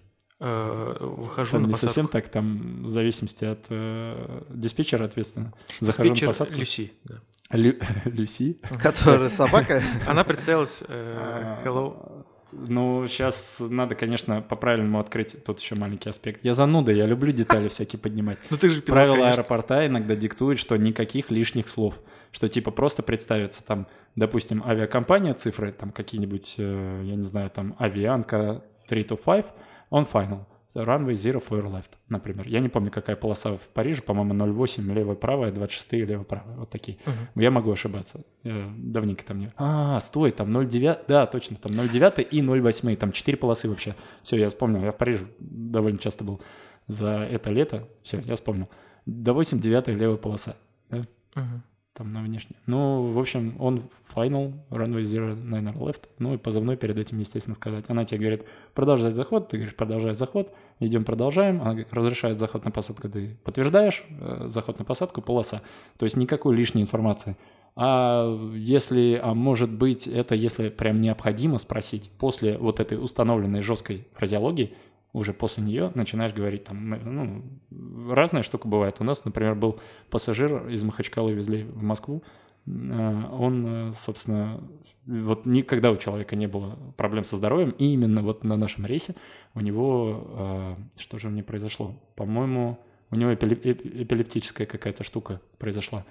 э, выхожу там на не посадку. совсем так, там в зависимости от э, диспетчера ответственно. Захожу Диспетчер на посадку. Люси, да. Лю- Люси? Которая собака. Она представилась э, Hello. Ну, сейчас надо, конечно, по-правильному открыть тут еще маленький аспект. Я зануда, я люблю детали всякие поднимать. Ну ты же пилот, Правила конечно. аэропорта иногда диктуют, что никаких лишних слов. Что типа просто представиться там, допустим, авиакомпания, цифры там какие-нибудь, э, я не знаю, там авианка 3 to 5, on final. Runway zero for left, например. Я не помню, какая полоса в Париже, по-моему, 0,8 лево-правая, 26 лево-правая, вот такие. Мгм. Я могу ошибаться. Я давненько там не... А, стой, там 0,9, да, точно, там 0,9 и 0,8, там 4 полосы вообще. Все, я вспомнил, я в Париже довольно часто был за это лето. Все, я вспомнил. До 8 9 левая полоса. Да? Мгм. Там на внешне. Ну, в общем, он final, runway zero, niner left. Ну, и позывной перед этим, естественно, сказать. Она тебе говорит, продолжать заход, ты говоришь, продолжай заход, идем, продолжаем. Она разрешает заход на посадку, ты подтверждаешь, э, заход на посадку, полоса. То есть никакой лишней информации. А если, а может быть, это если прям необходимо спросить, после вот этой установленной жесткой фразеологии, уже после нее начинаешь говорить там, ну, разная штука бывает. У нас, например, был пассажир из Махачкалы везли в Москву, Э, он, э, собственно, вот никогда у человека не было проблем со здоровьем, и именно вот на нашем рейсе у него, э, что же у него произошло? По-моему, у него эпилеп- эп- эпилептическая какая-то штука произошла.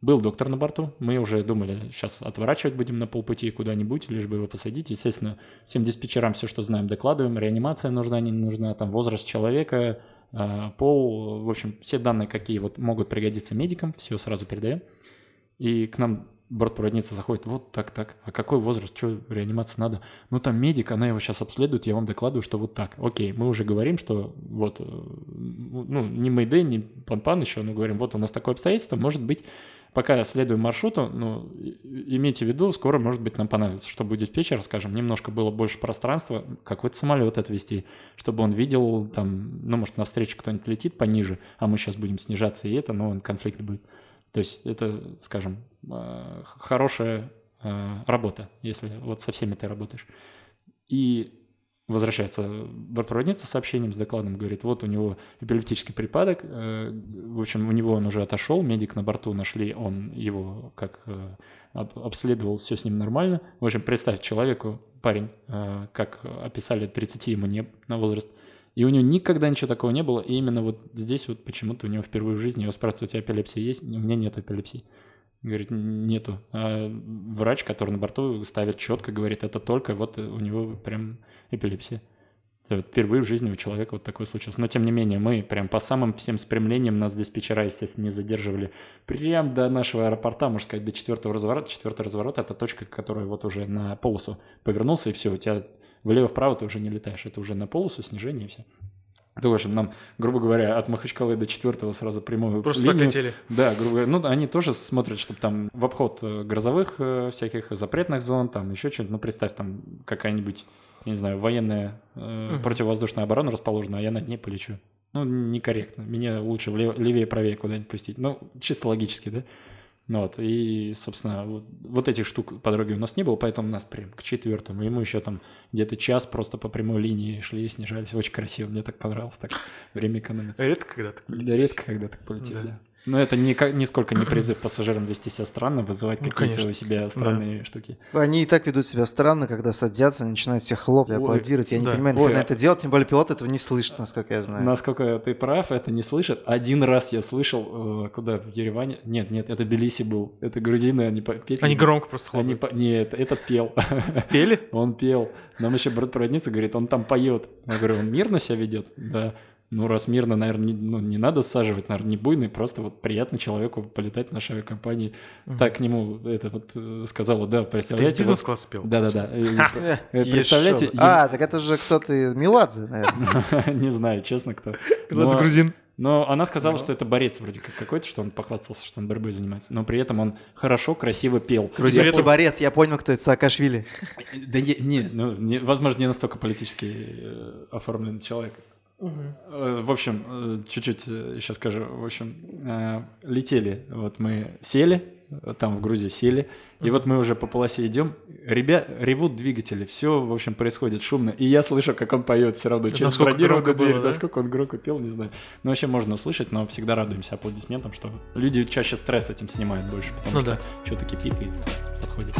Был доктор на борту, мы уже думали, сейчас отворачивать будем на полпути куда-нибудь, лишь бы его посадить. Естественно, всем диспетчерам все, что знаем, докладываем. Реанимация нужна, не нужна, там возраст человека, э, пол, в общем, все данные, какие вот могут пригодиться медикам, все сразу передаем. И к нам бортпроводница заходит, вот так, так, а какой возраст, что реанимация надо? Ну там медик, она его сейчас обследует, я вам докладываю, что вот так. Окей, мы уже говорим, что вот, э, ну, не Мэйдэй, не Пан-Пан еще, но говорим, вот у нас такое обстоятельство, может быть, пока следуем маршруту, ну, имейте в виду, скоро, может быть, нам понадобится, чтобы у диспетчера, скажем, немножко было больше пространства, какой-то самолет отвезти, чтобы он видел, там, ну, может, навстречу кто-нибудь летит пониже, а мы сейчас будем снижаться, и это, ну, конфликт будет. То есть это, скажем, э, хорошая э, работа, если вот со всеми ты работаешь. И возвращается бортпроводница с сообщением, с докладом, говорит, вот у него эпилептический припадок, э, в общем, у него он уже отошел, медик на борту нашли, он его как э, об- обследовал, все с ним нормально. В общем, представь человеку, парень, э, как описали, 30 ему не на возраст, и у него никогда ничего такого не было, и именно вот здесь вот почему-то у него впервые в жизни его спрашивают, у тебя эпилепсия есть? У меня нет эпилепсии. Говорит, нету. А врач, который на борту ставит четко, говорит, это только вот у него прям эпилепсия. Это вот впервые в жизни у человека вот такое случилось. Но тем не менее, мы прям по самым всем спрямлениям нас диспетчера, естественно, не задерживали. Прям до нашего аэропорта, можно сказать, до четвертого разворота. Четвертый разворот — это точка, которая вот уже на полосу повернулся, и все, у тебя влево-вправо ты уже не летаешь. Это уже на полосу снижение и все. Чтобы нам, грубо говоря, от Махачкалы до четвертого сразу прямую Просто линию. так летели. Да, грубо говоря, ну, они тоже смотрят, чтобы там в обход э, грозовых э, всяких запретных зон, там еще что-нибудь, ну, представь, там какая-нибудь, я не знаю, военная э, противовоздушная оборона расположена, а я над ней полечу. Ну, некорректно. Меня лучше влево- левее, правее куда-нибудь пустить. Ну, чисто логически, да? Ну вот, и, собственно, вот, вот этих штук по дороге у нас не было, поэтому нас прям к четвертому. И мы еще там где-то час просто по прямой линии шли, снижались. Очень красиво, мне так понравилось, так время экономится. Редко когда так Да, редко когда так полетели, Да. да. Но это никак, нисколько не призыв пассажирам вести себя странно, вызывать Ну, какие-то у себя странные штуки. Они и так ведут себя странно, когда садятся, начинают всех хлопать, аплодировать. Я не да. понимаю, Ой, нахрена а- это делать, тем более пилот этого не слышит, насколько я знаю. Насколько ты прав, это не слышат. Один раз я слышал, э, куда, в Ереване? Нет, нет, это Белиси был. Это грузины, они по- петь Они громко просто Они хлопают. по- Нет, этот пел. Пели? Он пел. Нам еще брат-проводница говорит, он там поет. Я говорю, он мирно себя ведет? Да. Ну, раз мирно, наверное, не, ну, не надо саживать, наверное, не буйный, просто вот приятно человеку полетать в нашей авиакомпании. Так к нему это вот э, сказала, да, Ты представляете? вот- бизнес-класс пел? Да-да-да. Э, Представляете? А, так это же кто-то Меладзе, наверное. Не знаю, честно, кто. Но- грузин. Но она сказала, что это борец вроде как какой-то, что он похвастался, что он борьбой занимается. Но при этом он хорошо, красиво пел. Грузин это- борец, я понял, кто это Саакашвили. Да не, не, ну, не- возможно, не настолько политически э, оформленный человек. Э, В общем, э, чуть-чуть еще скажу. В общем, э, летели. Вот мы сели, э, там в Грузии сели, и вот мы уже по полосе идем. Ребят, ревут двигатели, все, в общем, происходит шумно. И я слышу, как он поет все равно через бронированную дверь. было, да? Насколько он громко пел, не знаю. Ну, вообще можно услышать, но всегда радуемся аплодисментам, что люди чаще стресс этим снимают больше, потому Ну что да. что-то кипит и подходит.